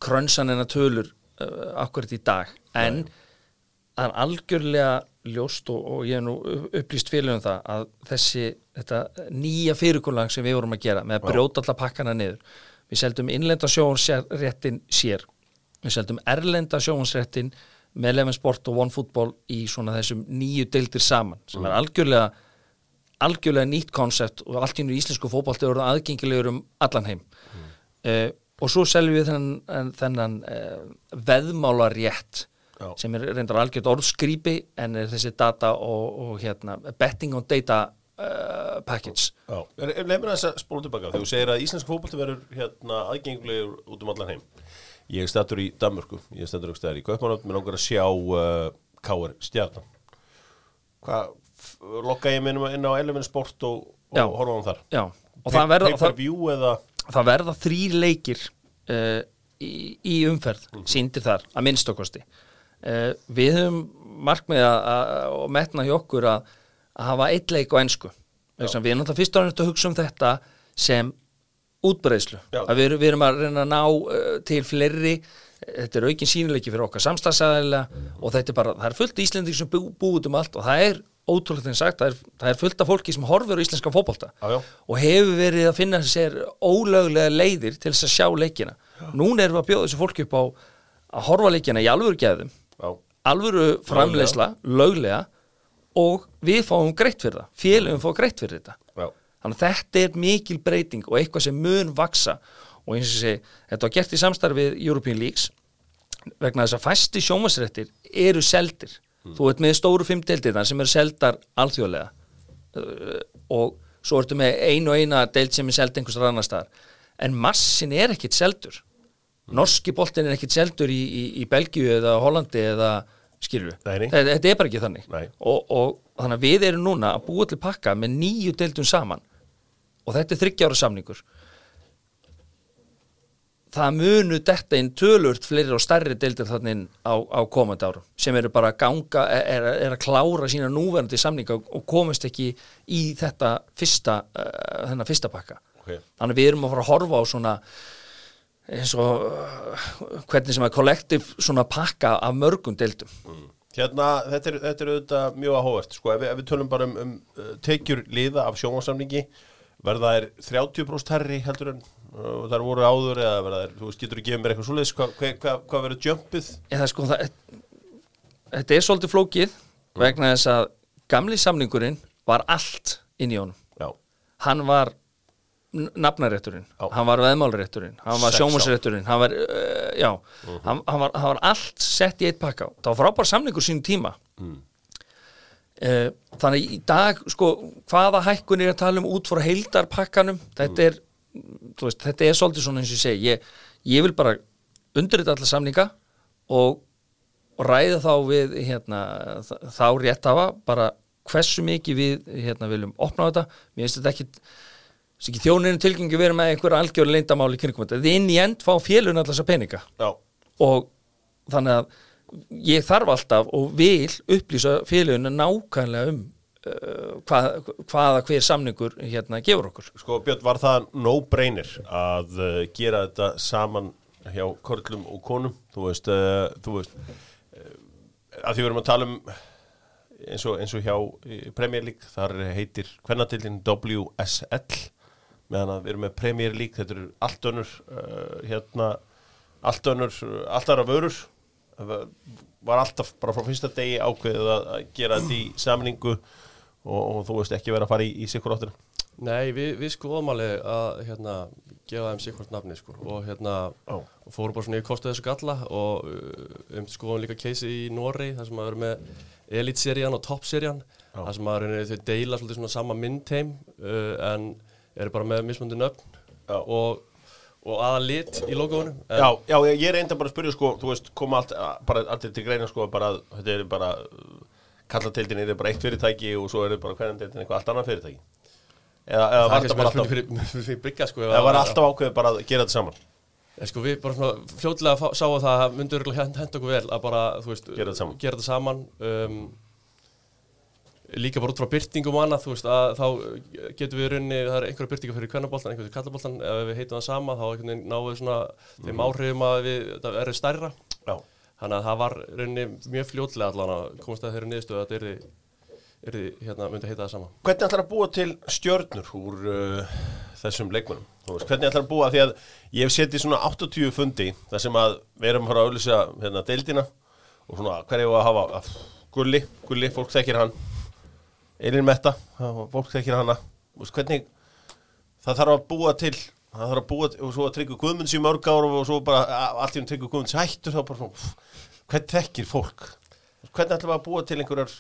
krönsan hennar tölur uh, akkurat í dag. En það er algjörlega ljóst og, og ég er nú upplýst fyrir um það að þessi nýja fyrirkolag sem við vorum að gera með að brjóta alla pakkana niður við seldum innlenda sjóhansréttin sér við seldum erlenda sjóhansréttin með Leven Sport og One Football í svona þessum nýju deildir saman sem er algjörlega algjörlega nýtt koncept og allt í nú íslensku fótbolti eru aðgengilegur um allan heim. Uh, og svo seljum við þennan, þennan uh, veðmálarétt Já. sem er reyndar algjörð orðskrýpi en er þessi data og, og hérna, betting on data uh, package. Mér þess að spóla tilbaka þegar þú segir að íslensk fótbolti verður hérna aðgengilegur út um allan heim. Ég er stættur í Danmörku, ég er stættur í Kaupmannöfn, mér langar að sjá uh, K.R. Stjarnan. Hvað, lokka ég minnum inn á Eleven Sport og, og horfa hann þar? Já, og það verða, það, eða? það verða þrýr leikir uh, í, í umferð síndir þar, að minnstokosti við höfum markmið að, og metna hjá okkur að, hafa eitt leik á ensku. Við erum náttúrulega fyrst árið að hugsa um þetta sem útbreiðslu. Já. að við, við erum að reyna að ná uh, til fleiri. Þetta er aukin sínileiki fyrir okkar samstagsæðilega og þetta er bara, það er fullt íslending sem bú, búið um allt og það er ótrúlega þegar sagt, það er, það er fullt af fólki sem horfir á íslenska já. og hefur verið að finna sér ólöglega leiðir til þess að sjá leikina. Núna erum við að bjóða þessu fólki upp á að horfa leikina í alvöru gæðum Já, alvöru framleysla, löglega. og við fáum greitt fyrir það. Félögum fá greitt fyrir þetta. Já, þannig að þetta er mikil breyting og eitthvað sem mun vaksa og eins og sé, þetta var gert í samstarfið European Leagues vegna þess að fæsti sjómasrættir eru seldir. Þú ert með stóru fimm deildirnar sem eru seldar alþjóðlega. Uh, og svo ertu með ein og eina deild sem er seld einhvers annar staðar. En massin er ekkit seldur norski boltin er ekkit seldur í, í, í Belgíu eða Hollandi eða nei. þetta, er bara ekki þannig. Og, og þannig að við erum núna að búa til pakka með nýju deildum saman. Og þetta er þryggjára samningur. Það munu detta inn tölurt fleiri og stærri deildir þannig á, á komandi árum sem eru bara að ganga, er, er að klára sína núverandi samninga og komast ekki í þetta fyrsta, uh, fyrsta pakka. Ok. Þannig að við erum að fara að horfa á svona eins og uh, hvernig sem að kollektiv svona pakka af mörgum deildum. Hérna, þetta er, þetta er auðvitað mjög áhugavert sko, ef, ef við tölum bara um, um uh, tekjur liða af sjónvarsamningi verða þær 30% herri heldur en uh, þær voru áður eða verða þær, þú veist, getur þú gefið mér eitthvað svoleiðis? Hvað hva, hva, hva verður jumpið? eða sko það þetta er svolítið flókið vegna þess að gamli samningurinn var allt inn í honum. Já, hann var nafnarétturinn, hann var veðmálrétturinn hann var sjómasrétturinn hann var, uh, já, hann, hann, var, hann var allt sett í eitt pakka. Var frábær samningur sínum tíma. Mm. þannig í dag sko, hvaða hækkun er að tala um út frá heildarpakkanum? Þetta er, þú veist, þetta er svolítið svona eins og ég segi, ég, ég vil bara undirrita alla samninga og, ræða þá við hérna, þá rétt hafa bara hversu mikið við hérna, viljum opna á þetta, mér finnst þetta ekki þess ekki þjóninu tilgengi verið með einhver algjör leindamáli kringum þetta, þið inn í end fá félun allar þessa peninga. Já, og þannig að ég þarf alltaf og vil upplýsa félaginu nákvæmlega um uh, hvað, hvaða hver samningur hérna gefur okkur. Sko Björn, var það no-brainer að uh, gera þetta saman hjá körlum og konum? Þú veist, uh, þú veist uh, að því við erum að tala um eins og, eins og hjá í Premier League, þar heitir hvernatildin WSL meðan að við erum með Premier League, þetta eru allt önnur uh, hérna, allt önnur allt aðra vörur var alltaf bara frá fyrsta degi ákveðið að gera þetta í samningu og, og þú veist ekki vera að fara í, í sikkur áttina Nei, við, við skoðum alveg að hérna, gefa þeim sikkvart nafni sko. og hérna og fórum bara svona í kostu þessu galla og uh, um skoðum líka keisi í Norri þar sem að vera með Elite-serían og Top-serían Já. þar sem að þau deila svona sama myndheim uh, en eru bara með mismöndi nöfn og, og aða lit í logoðunum Já, já, ég reynda bara að spyrja sko, þú veist, koma allt, bara allir til greina sko, bara, þetta er bara kallateildin er bara eitt fyrirtæki og svo er bara hvernig deildin eitthvað allt annað fyrirtæki. Eða, eða það var er þetta bara bara alltaf fyrir, fyrir, byggja sko, eða var alltaf ákveðið bara að gera þetta saman? Sko við bara svona fljótlega fá- sáum það að myndur henda hend okkur vel að bara, veist, Gera þetta saman. gera þetta saman um, líka bara út frá byrtingum og annað, þú veist, að þá getum við í rauninni, það er einhverja byrtingar fyrir kvennaboltan, einhverja fyrir kallaboltan, ef við heitum það sama þá náum við svona þeim áhrifum að við, það er stærra. Já, þannig að það var í rauninni mjög fljótlega allan að komast að þeirri niðurstöðu að þetta er er hérna, myndi heita það sama. Hvernig ætlar að búa til stjörnur úr uh, þessum veist, hvernig ætlar að búa, því að ég hef setið svona 80 fundi þar sem að við erum að að auðlýsa hérna deildina og svona hverju að hafa að, gulli, gulli, fólk þekkir hann Elin Metta, fólk þekkir hana. Veist, hvernig það þarf að búa til það þarf að búa til, og svo að tryggja guðmunds í mörg ár og svo bara allt í hún tryggja guðmunds hættur þá bara svona, hvernig þekkir fólk? Hvernig ætlum við að búa til einhverjar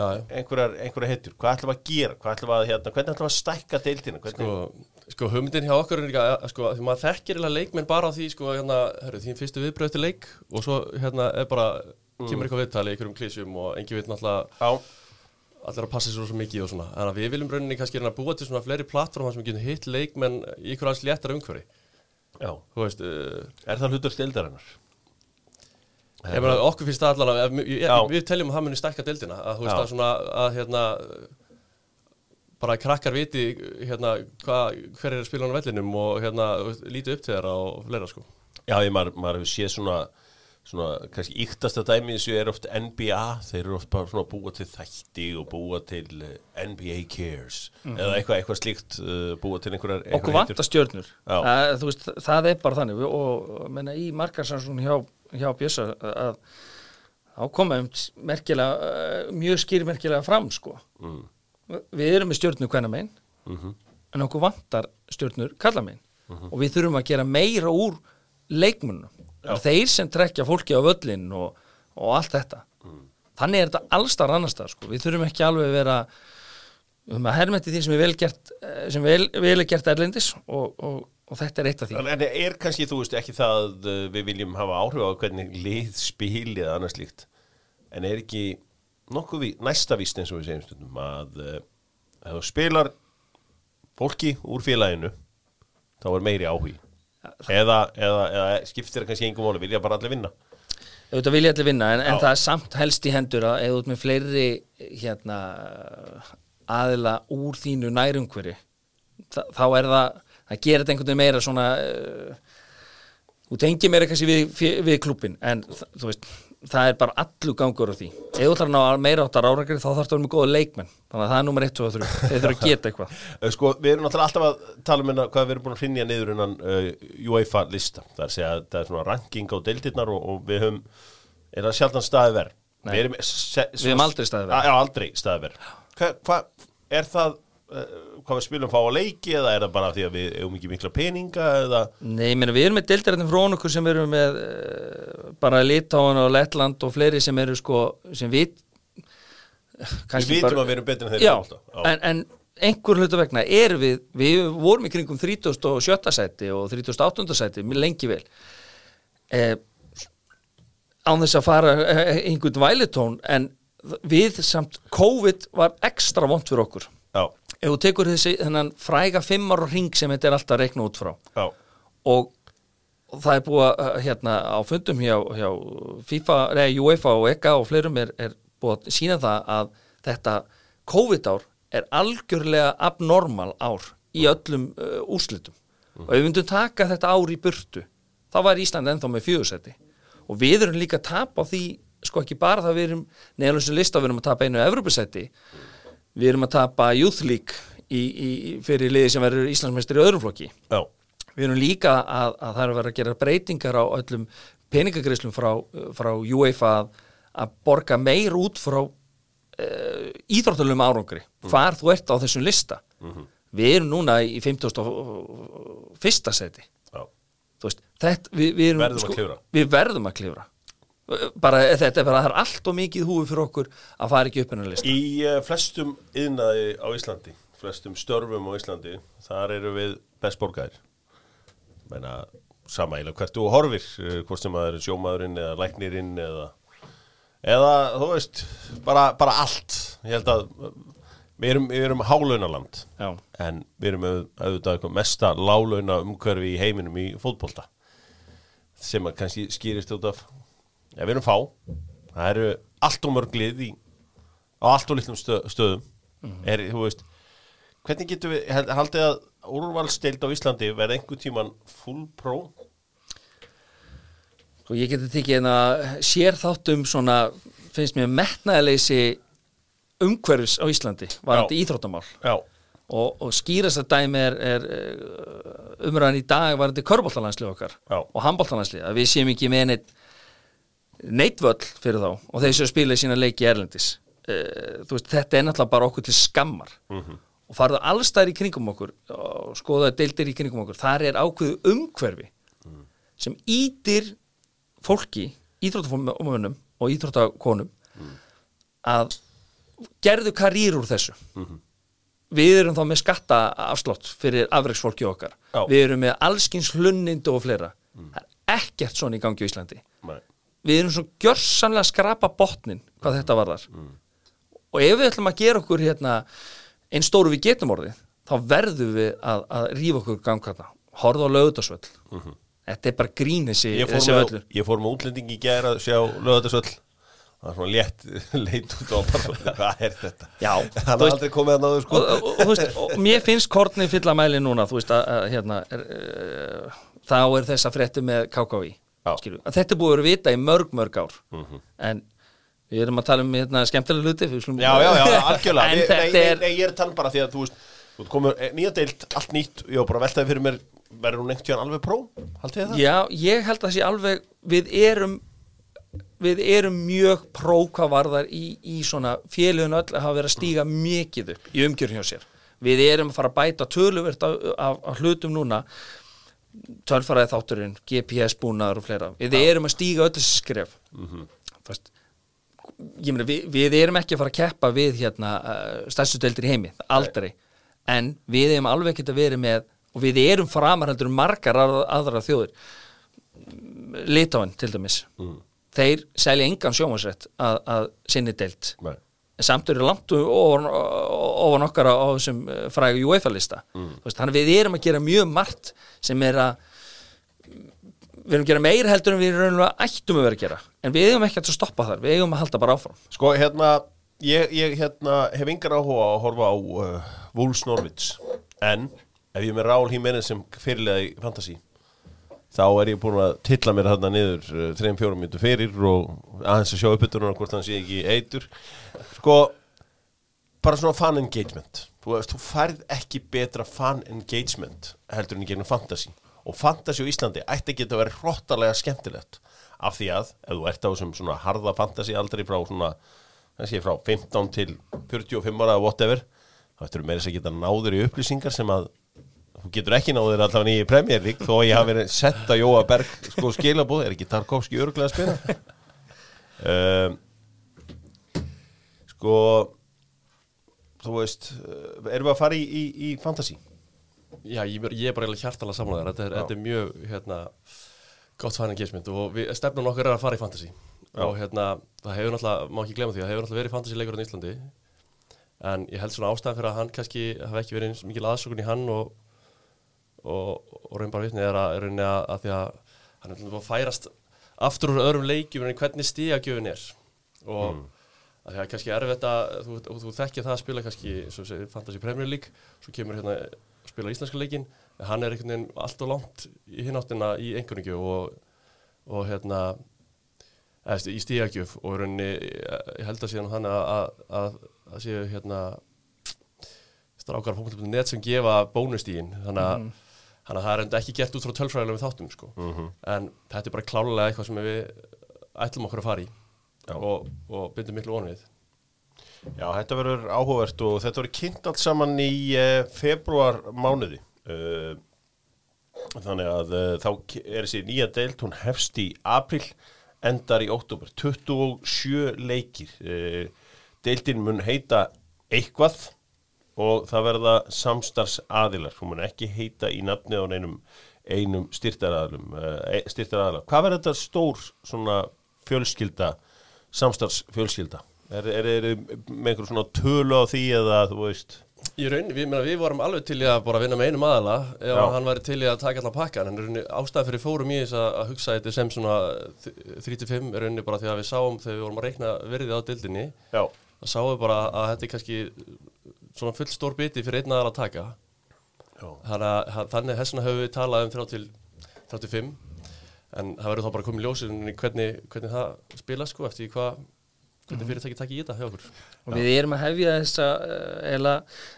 einhverjar, einhverjar hetjur, hvað ætlum við að gera? Hvað ætlum við að, hérna, hvernig ætlum við að stækka deildina? Hvernig, sko, sko hugmyndin hjá okkur er líka að, sko, því maður þekkir eiginlega leikmenn bara á því sko, hérna, herru, þín fyrstu viðbröð til leik og svo hérna er bara kemur eitthvað viðtali einhverjum klísjum og engi veit náttúrulega allir að passa sér svo mikið og svona. En við viljum rauninni kannski að búa til svona fleiri plattformar sem við getum hitt leikmenn í ykkur alls léttar umhverfi. Já, þú veist, uh, er það hlutur deildarinnar? Ég meina okkur finnst það allan að við, teljum að það muni stækka deildina að þú veist Já. að svona að hérna bara krakkar viti hérna hva, hver er spilan á vellinum og hérna þú veist, líti upp til þeirra og fleira sko. Já, ég, maður, maður séð svona svona, kannski íktasta dæmi þessu er oft NBA, þeir eru oft bara svona búa til þætti og búa til uh, NBA Cares. Eða eitthvað, eitthvað slíkt uh, búa til einhverjar okkur stjörnur. Já. það, er bara þannig. Og, menna, í markarsansson hjá, hjá Bjössa að þá koma uh, mjög skýrmerkilega fram sko. Mm. við erum með stjörnu hvenna megin Mhm. en okkur vantar stjörnur kalla megin og við þurfum að gera meira úr leikmunum það er þeir sem trekja fólki á völlin og, og allt þetta. Þannig er þetta allstar annars það sko. við þurfum ekki alveg vera við þurfum að hermeti því sem vel gert eh, vel, vel er gert erlendis og, og, og þetta er eitt af því. En er kannski, þú veist, ekki það að uh, við viljum hafa áhrif á hvernig lið spili eða annars líkt en er ekki nokkuð ví, næsta víst eins og við segjum stundum að uh, ef þú spilar fólki úr félaginu þá er meiri áhugi eða, eða, eða skiptir það kannski engum máli vilja bara allir vinna? Auðvitað vilja allir vinna en, en það er samt helst í hendur að þú ert með fleiri hérna aðila úr þínu nærumhverju þá þá er það það gerir þetta einhvern veginn meira svona uh, þú tengir meira kannski við, við, klúbbin en þú veist það er bara allur gangur á því. Ef þú ætlar að ná meira áttar árangri þá þarf það að vera með góða leikmenn. Þannig að það er nummer 1 og 3 þeir þurfa að geta eitthvað. Uh, Sko, við erum alltaf að tala um hérna hvað við erum búin að hrinja niður innan uh, UEFA lista. Það er að segja að það er svona ranking á deildirnar og, og við höfum, er það sjaldan staði verð? Við, erum, aldrei staði verð. Hva, er það, hvað við spilum fá á leiki eða er það bara því að við hefum ekki mikla peninga eða? Nei, meina við erum með deildarinn frá okkur sem eru með uh, bara Litáin og Lettland og fleiri sem eru sko sem við Við vitum að við erum betur en þeir eru en, en einhver hluta vegna er við, við vorum í kringum 37. sæti og 38. sæti mjög lengi vel eh, án þess að fara eh, einhvern vælitón en við samt COVID var ekstra vont fyrir okkur ef þú tekur þessi þennan fræga fimmar og ring sem þetta er alltaf að reikna út frá. Og, og það er búið að hérna á fundum hjá, hjá FIFA, nei, UEFA og EGA og fleirum er, er búið að sína það að þetta COVID-ár er algjörlega abnormal ár í öllum uh, úrslitum. Og ef við myndum taka þetta ár í burtu þá var Ísland ennþá með fjögursæti og við erum líka að tapa á því sko ekki bara það við erum neðalum sem lista við erum að tapa einu Evropasæti við erum að tapa Youth League í, í, fyrir liði sem verður Íslandsmeistri í öðrum flokki. Já, Við erum líka að, að það er að vera að gera breytingar á öllum peningagreislum frá, frá UEFA að, að borga meir út frá uh, íþróttalum árangri hvar þú ert á þessum lista. Við erum núna í 51. seti við, við erum, Verðum að klifra. við verðum að klifra bara þetta er bara, það er allt og mikið húfi fyrir okkur að fara ekki upp hennar lista Í uh, flestum yðnaði á Íslandi, flestum störfum á Íslandi, þar eru við best borgaðir. Meina, sama eiginlega hvert þú horfir, uh, hvort sem það er sjómaðurinn eða læknirinn eða, eða þú veist, bara, bara allt. Ég held að við erum, við erum hálaunaland, Já. en við erum auð- auðvitað eitthvað mesta lálauna umhverfi í heiminum í fótbolta, sem að kannski skýrist út af, ja, við erum fá, það eru allt og mörg lið í á allt og litlum stö, stöðum. Er, þú veist hvernig getum við, held, haldið að úrvalstild á Íslandi verði einhver tíman full pro? Sko ég geti tekið hérna sér þáttum svona, finnst mér metnaðaleysi umhverfis á Íslandi, varandi Já. íþróttamál. Já, og, og skýrast að dæmi er, er umræðan í dag varandi körbóltalandslið okkar Já. og handbóltalandslið, að við séum ekki með neitt neitvöll fyrir þá og þeir sem spila í sína leiki erlendis. Uh, veist, þetta er náttúrulega bara okkur til skammar. Og farðu allstæðir í kringum okkur og skoða deildir í kringum okkur. Þar er ákveðu umhverfi sem ítir fólki, íþróttafónum og íþróttakonum að gerðu karýr úr þessu. Við erum þá með skattaafslott fyrir afreiksfólki okkar. Já. við erum með allskins hlunnindu og fleira. Það er ekkert svona í gangi á Íslandi. Nei, við erum svo gjörsamlega að skrapa botnin hvað þetta varðar. Og ef við ætlum að gera okkur hérna einn stóru við getum orðið þá verðum við að, að rífa okkur gangkvæmna horfa á lögutasvöll þetta er bara grín þessi, þessi með, völlur. ég fór með útlendingi í gæra að sjá lögðarsvöll það var svona létt leit út á hvað er þetta? Já, har veist- aldrei komið að náðu og, sko og, og, þú veist, og mér finnst kortni fylla mæli núna þú veist að, að hérna er, uh, þá er þessa fréttu með að þetta er búið að vera vita í mörg, mörg ár. En við erum að tala um hérna, skemmtilega skulum- Já, já, já, algjörlega. En Nei, nei, nei, ég er að tala bara því að þú veist komið eh, nýja deild, allt nýtt Ég var bara að veltaði fyrir mér Verður hún einhvern tíðan alveg pró? Haldið það? Já, ég held að það sé alveg við erum við erum mjög pró hvað varðar í, í svona félugin öll að hafa verið að stíga mikið upp í umgjörn hjá sér. Við erum að fara að bæta töluvert af, af, af hlutum núna tölfaraði þátturinn, GPS búnaður og fleira. Við erum að stíga öll þessi skref. Mm -hmm. Fast, meina, við, við erum ekki að fara að keppa við hérna uh, stærstu deildir í heimi, aldrei. En við erum alveg ekki að vera með og við erum framar heldur en margar aðra, þjóðir. Litáin til dæmis. Þeir selja engan sjómasrætt að, að sinni deilt Nei. En samt eru langt ofan, ofan okkar á, þessum eh, frægu UEFA lista mm. þannig við erum að gera mjög margt sem er að við erum að gera meira heldur en við raunlega ættum að vera að gera. En við eigum ekki að stoppa þar, við eigum að halda bara áfram. Sko, hérna Ég, ég hérna, hef yngar áhuga að horfa á uh, Wolves Norwich En ef ég er með Rál Hímenez sem fyrirlega í Fantasí þá er ég búin að tilla mér þarna niður uh, 3-4 minnum fyrir og aðeins að sjá uppbyttunar hvort hann sé ekki eitur. Sko bara svona fan engagement. Þú veist, þú færð ekki betra fan engagement heldur en í gegnum fantasy. Og fantasy á Íslandi ætti ekki að vera hróttalega skemmtilegt af því að ef þú ert á þessum svona harða fantasy aldrei frá svona kannski frá 15 til 45 ára eða whatever þá ættir þú meira að geta náður í upplýsingar sem að þú getur ekki náður allavega í Premier League þó ég hafi verið sett að Jóa Berg sko skilabóð, er ekki Tarkovski öruglega að spila? Um, sko þú veist uh, erum við að fara í, í, í fantasy? Já, ég, ég er bara hjartalega samanlega þetta, er- þetta er mjög hérna, gott fan engagement og við, stefnum okkar er að fara í fantasy. Og hérna, það hefur náttúrulega, má ekki glemma því að það hefur náttúrulega verið fantasy leikur á Íslandi. En ég held svona ástæðan fyrir að hann kannski hafi ekki verið eins mikil aðsókun í hann og, og, og raun bara vitni er að, er að, að því að hann er búinn að færast aftur úr öðrum leikjum en hvernig stíagjöfin er. Og mm. að því að kannski er erfitt að þú, þú, þú þekkja það að spila kannski Fantasy Premier League svo kemur hérna að spila íslenska leikin en hann er einhvern veginn allt og langt í hináttina í einhverjum og, og hérna eða, í stíagjöf og rauninni ég held að síðan þannig að, að, að, að séu hérna strákar á fólk.net sem gefa bónustígin þannig að Þannig að það er enda ekki gert út frá tölfræðilega við þáttum sko. en þetta er bara klálega eitthvað sem við ætlum okkur að fara í Já. og, og bindum miklu vonum við. Já, þetta verður áhugavert og þetta verður kynnt allt saman í uh, februar mánuði uh, þannig að uh, þá er þessi nýja deild, hún hefst í april, endar í óttúber 27 leikir. Uh, deildin mun heita eitthvað og það verða samstars aðilar, hún mun ekki heita í nafni á neinum einum styrtaraðalum uh, styrtaraðalar, hvað verður þetta stór svona fjölskylda samstars fjölskylda er, er, með einhver svona tölu á því eða þú veist? Í rauninni, við, meina, við vorum alveg til í að bara vinna með einum aðala ef Já. hann væri til í að taka allan pakkan en ástæða fyrir fórum í þess að, að hugsa þetta sem svona 3-5 er rauninni bara því að við sáum þegar við vorum að reikna verðið á dildinni já, þá sáum bara að þetta er kannski svona full stór biti fyrir einn aðala að taka. Þannig að að- þannig þessuna höfum við talað um 30 til 35 en það verður þá bara komið ljósið hvernig, hvernig það spila sko eftir hvað hvernig fyrirtæki takk í þetta hjá okkur. Og við erum að hefja þessa uh, eila,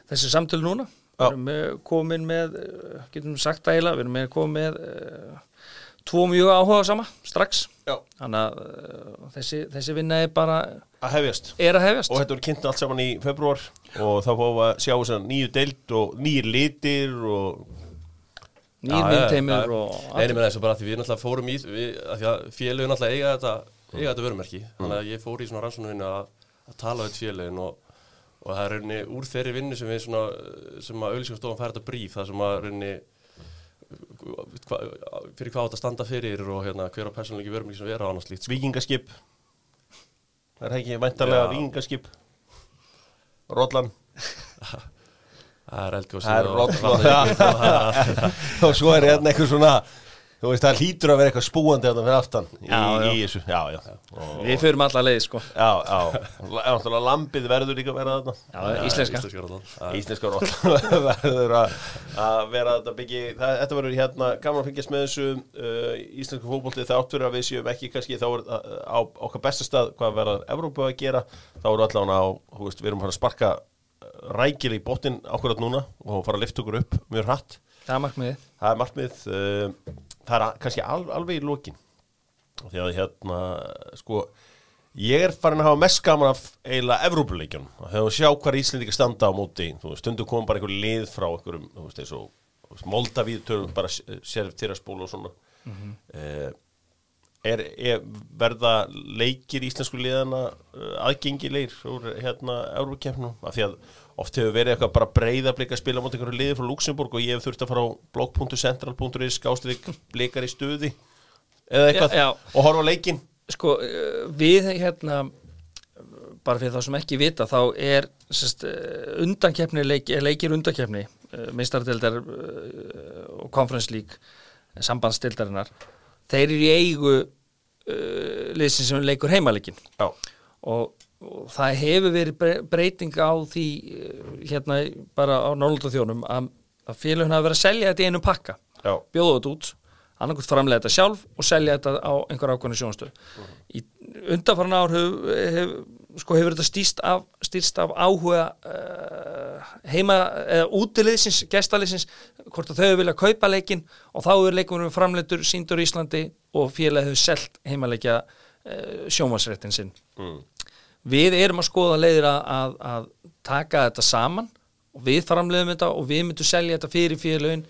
þessi samtölu núna. Við erum uh, komin með uh, getum sagt það eila, við erum með komin með uh, tvo mjög áhuga sama strax. Já. þannig að þessi, þessi vinna er bara að hefjast. Er að hefjast. Og þetta verður kynnt allt saman í februar og þá fáum við að sjá þess að nýju deild og nýjir litir og myndteimur já. og Nei, ég meina þessu bara því við náttúrulega fórum í við, að því að félögin náttúrulega eiga þetta eiga þetta vörumerki, þannig að ég fór í svona rannsókninu að, að tala við félögin og, og það er rauninni úr þeirri vinnu sem við svona, sem að auðlýsingastofan fær þetta bríf, það sem að rauninni hva, fyrir hvað átt að standa fyrir og hérna hver á persónleiki vörumerki sem vera á annars slíkt sko. vikingaskip það er ekki væntarlega Já. vikingaskip Rollan. Það er eldgóðsið Það er Rollan og svo er hérna eitthvað svona þú veist, það hlýtur að vera eitthvað spúandi að það fyrir aftan í, Já, já. í þessu, já, já. Og, Við förum alla leið sko. Já, já, náttúrulega lambið verður líka að vera þarna. Já, íslenska. Íslenska verður að, að vera þetta byggi, þetta verður hérna gaman að fylgjast með þessu uh, íslensku fótbolti þátt fyrir að við séum ekki kannski þá er uh, á okkar besta stað hvað verður Evrópu að gera, þá eru allavega á, þú veist, við erum að sparka rækil í botnin ákvörðat núna og fara að lifta okkur upp mjög hratt. Það er markmiðið. Það er markmið uh, það er kannski al, alveg í lokin. Því að hérna sko ég er farin að hafa mest gaman af eiginlega Evrópuleikjum þegar við sjá hvar Íslendingar standa á móti veist, stundum kom bara einhver lið frá einhverjum, Moldavíð tölum bara sér til að spóla og svona. Mm er, er verða leikir íslensku liðana uh, aðgengilegir úr hérna Európa-keppnum af því að oft hefur verið eitthvað bara breyðablika að spila mot einhverju liði frá Luxemburg og ég hef þurft að fara á blog.central.is skástrið blikar í stuði eða eitthvað Já, já. og horfa á leikinn. Sko, uh, við hérna bara fyrir þá sem ekki vita þá er sest, undankeppni leik, er leikir undankeppni minstardildar og conference league sambandstildarinnar þeir eru í eigu uh, liðsin sem leikur og, og það hefur verið bre- breyting á því uh, hérna bara á Norrlunda þjónum að, að félagin hafa verið að selja þetta í einum pakka. Já, bjóða þetta út annarkvæmt framlega þetta sjálf og selja þetta á einhver ákvæmni sjónastöð í undanfarn ár hef, hef, sko, hefur þetta stýst af, stýst af áhuga uh, heima eða útiliðsins, gestaliðsins hvort að þau vilja kaupa leikin og þá er leikunum framleitur síndur í Íslandi og félagi hefur selt heimaleikja uh, sjónvarsréttin sinn. Mm. Við erum að skoða leiðir að, að, að taka þetta saman og við framleiðum þetta og við myndum selja þetta fyrir félögin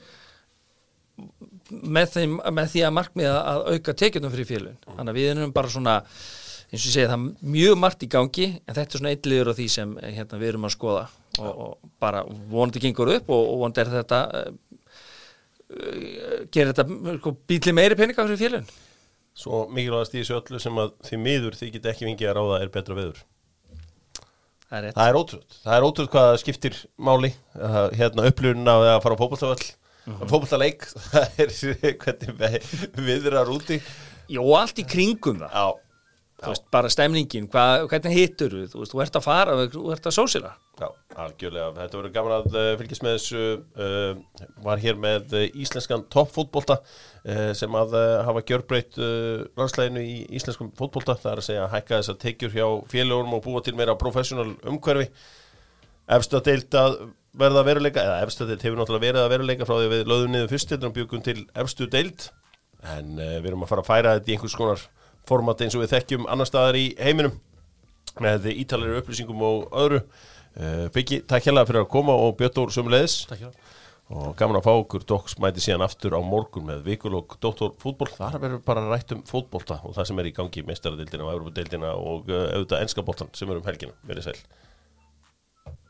með, með því að markmiða að auka tekjunum fyrir félögin. Þannig að við erum bara svona eins og ég segi það mjög margt í gangi en þetta er svona liður á því sem eh, hérna, við erum að skoða. Og, og bara vonandi gengur upp og, og vonandi er þetta uh, uh, gerir þetta sko, bíli meiri peninga fyrir félögin Svo mikilvægast í þessu öllu sem að því miður þið get ekki vingið að ráða er betra veður. Það er er ótrúð, það er ótrúð hvað skiptir máli hérna upplifun af að fara á fótboltavöll. Mm -hmm. fótboltaleik, það er hvernig við- viðrar úti. Jó, allt í kringum það. Já, veist, bara stemningin, hva, hvernig hittur þú, veist, þú ert að fara, þú ert að sósila já, algjörlega. Þetta verður gaman að uh, fylgjast með þessu uh, var hér með uh, íslenskan toppfótbolta uh, sem að uh, hafa gjörbreytt uh, landslæginu í íslenskum fótbolta. Það er að segja að hækka þessar tekjur hjá félagurum og búa til meira professional umhverfi. Efstu að deild að verða að veruleika, eða efstu að deild hefur náttúrulega verið að veruleika frá því að við löðum niður fyrst og bjögum til efstu deild. En við erum að fara að færa þetta í einhvers konar format eins og við þekkjum annar staðar í heiminum. Með ítalegri upplýsingum og öðru. Uh, Byggi, takk hérlega fyrir að koma og Björn hjá og gaman að fá okkur Doks mæti síðan aftur á morgun með vikulók Dóttor fútból, þar verður bara rætt um fótbolta og það sem er í gangi mestaradildina og Európa-dildina og uh, auðvitað enska boltan sem er um helgina, verið sæl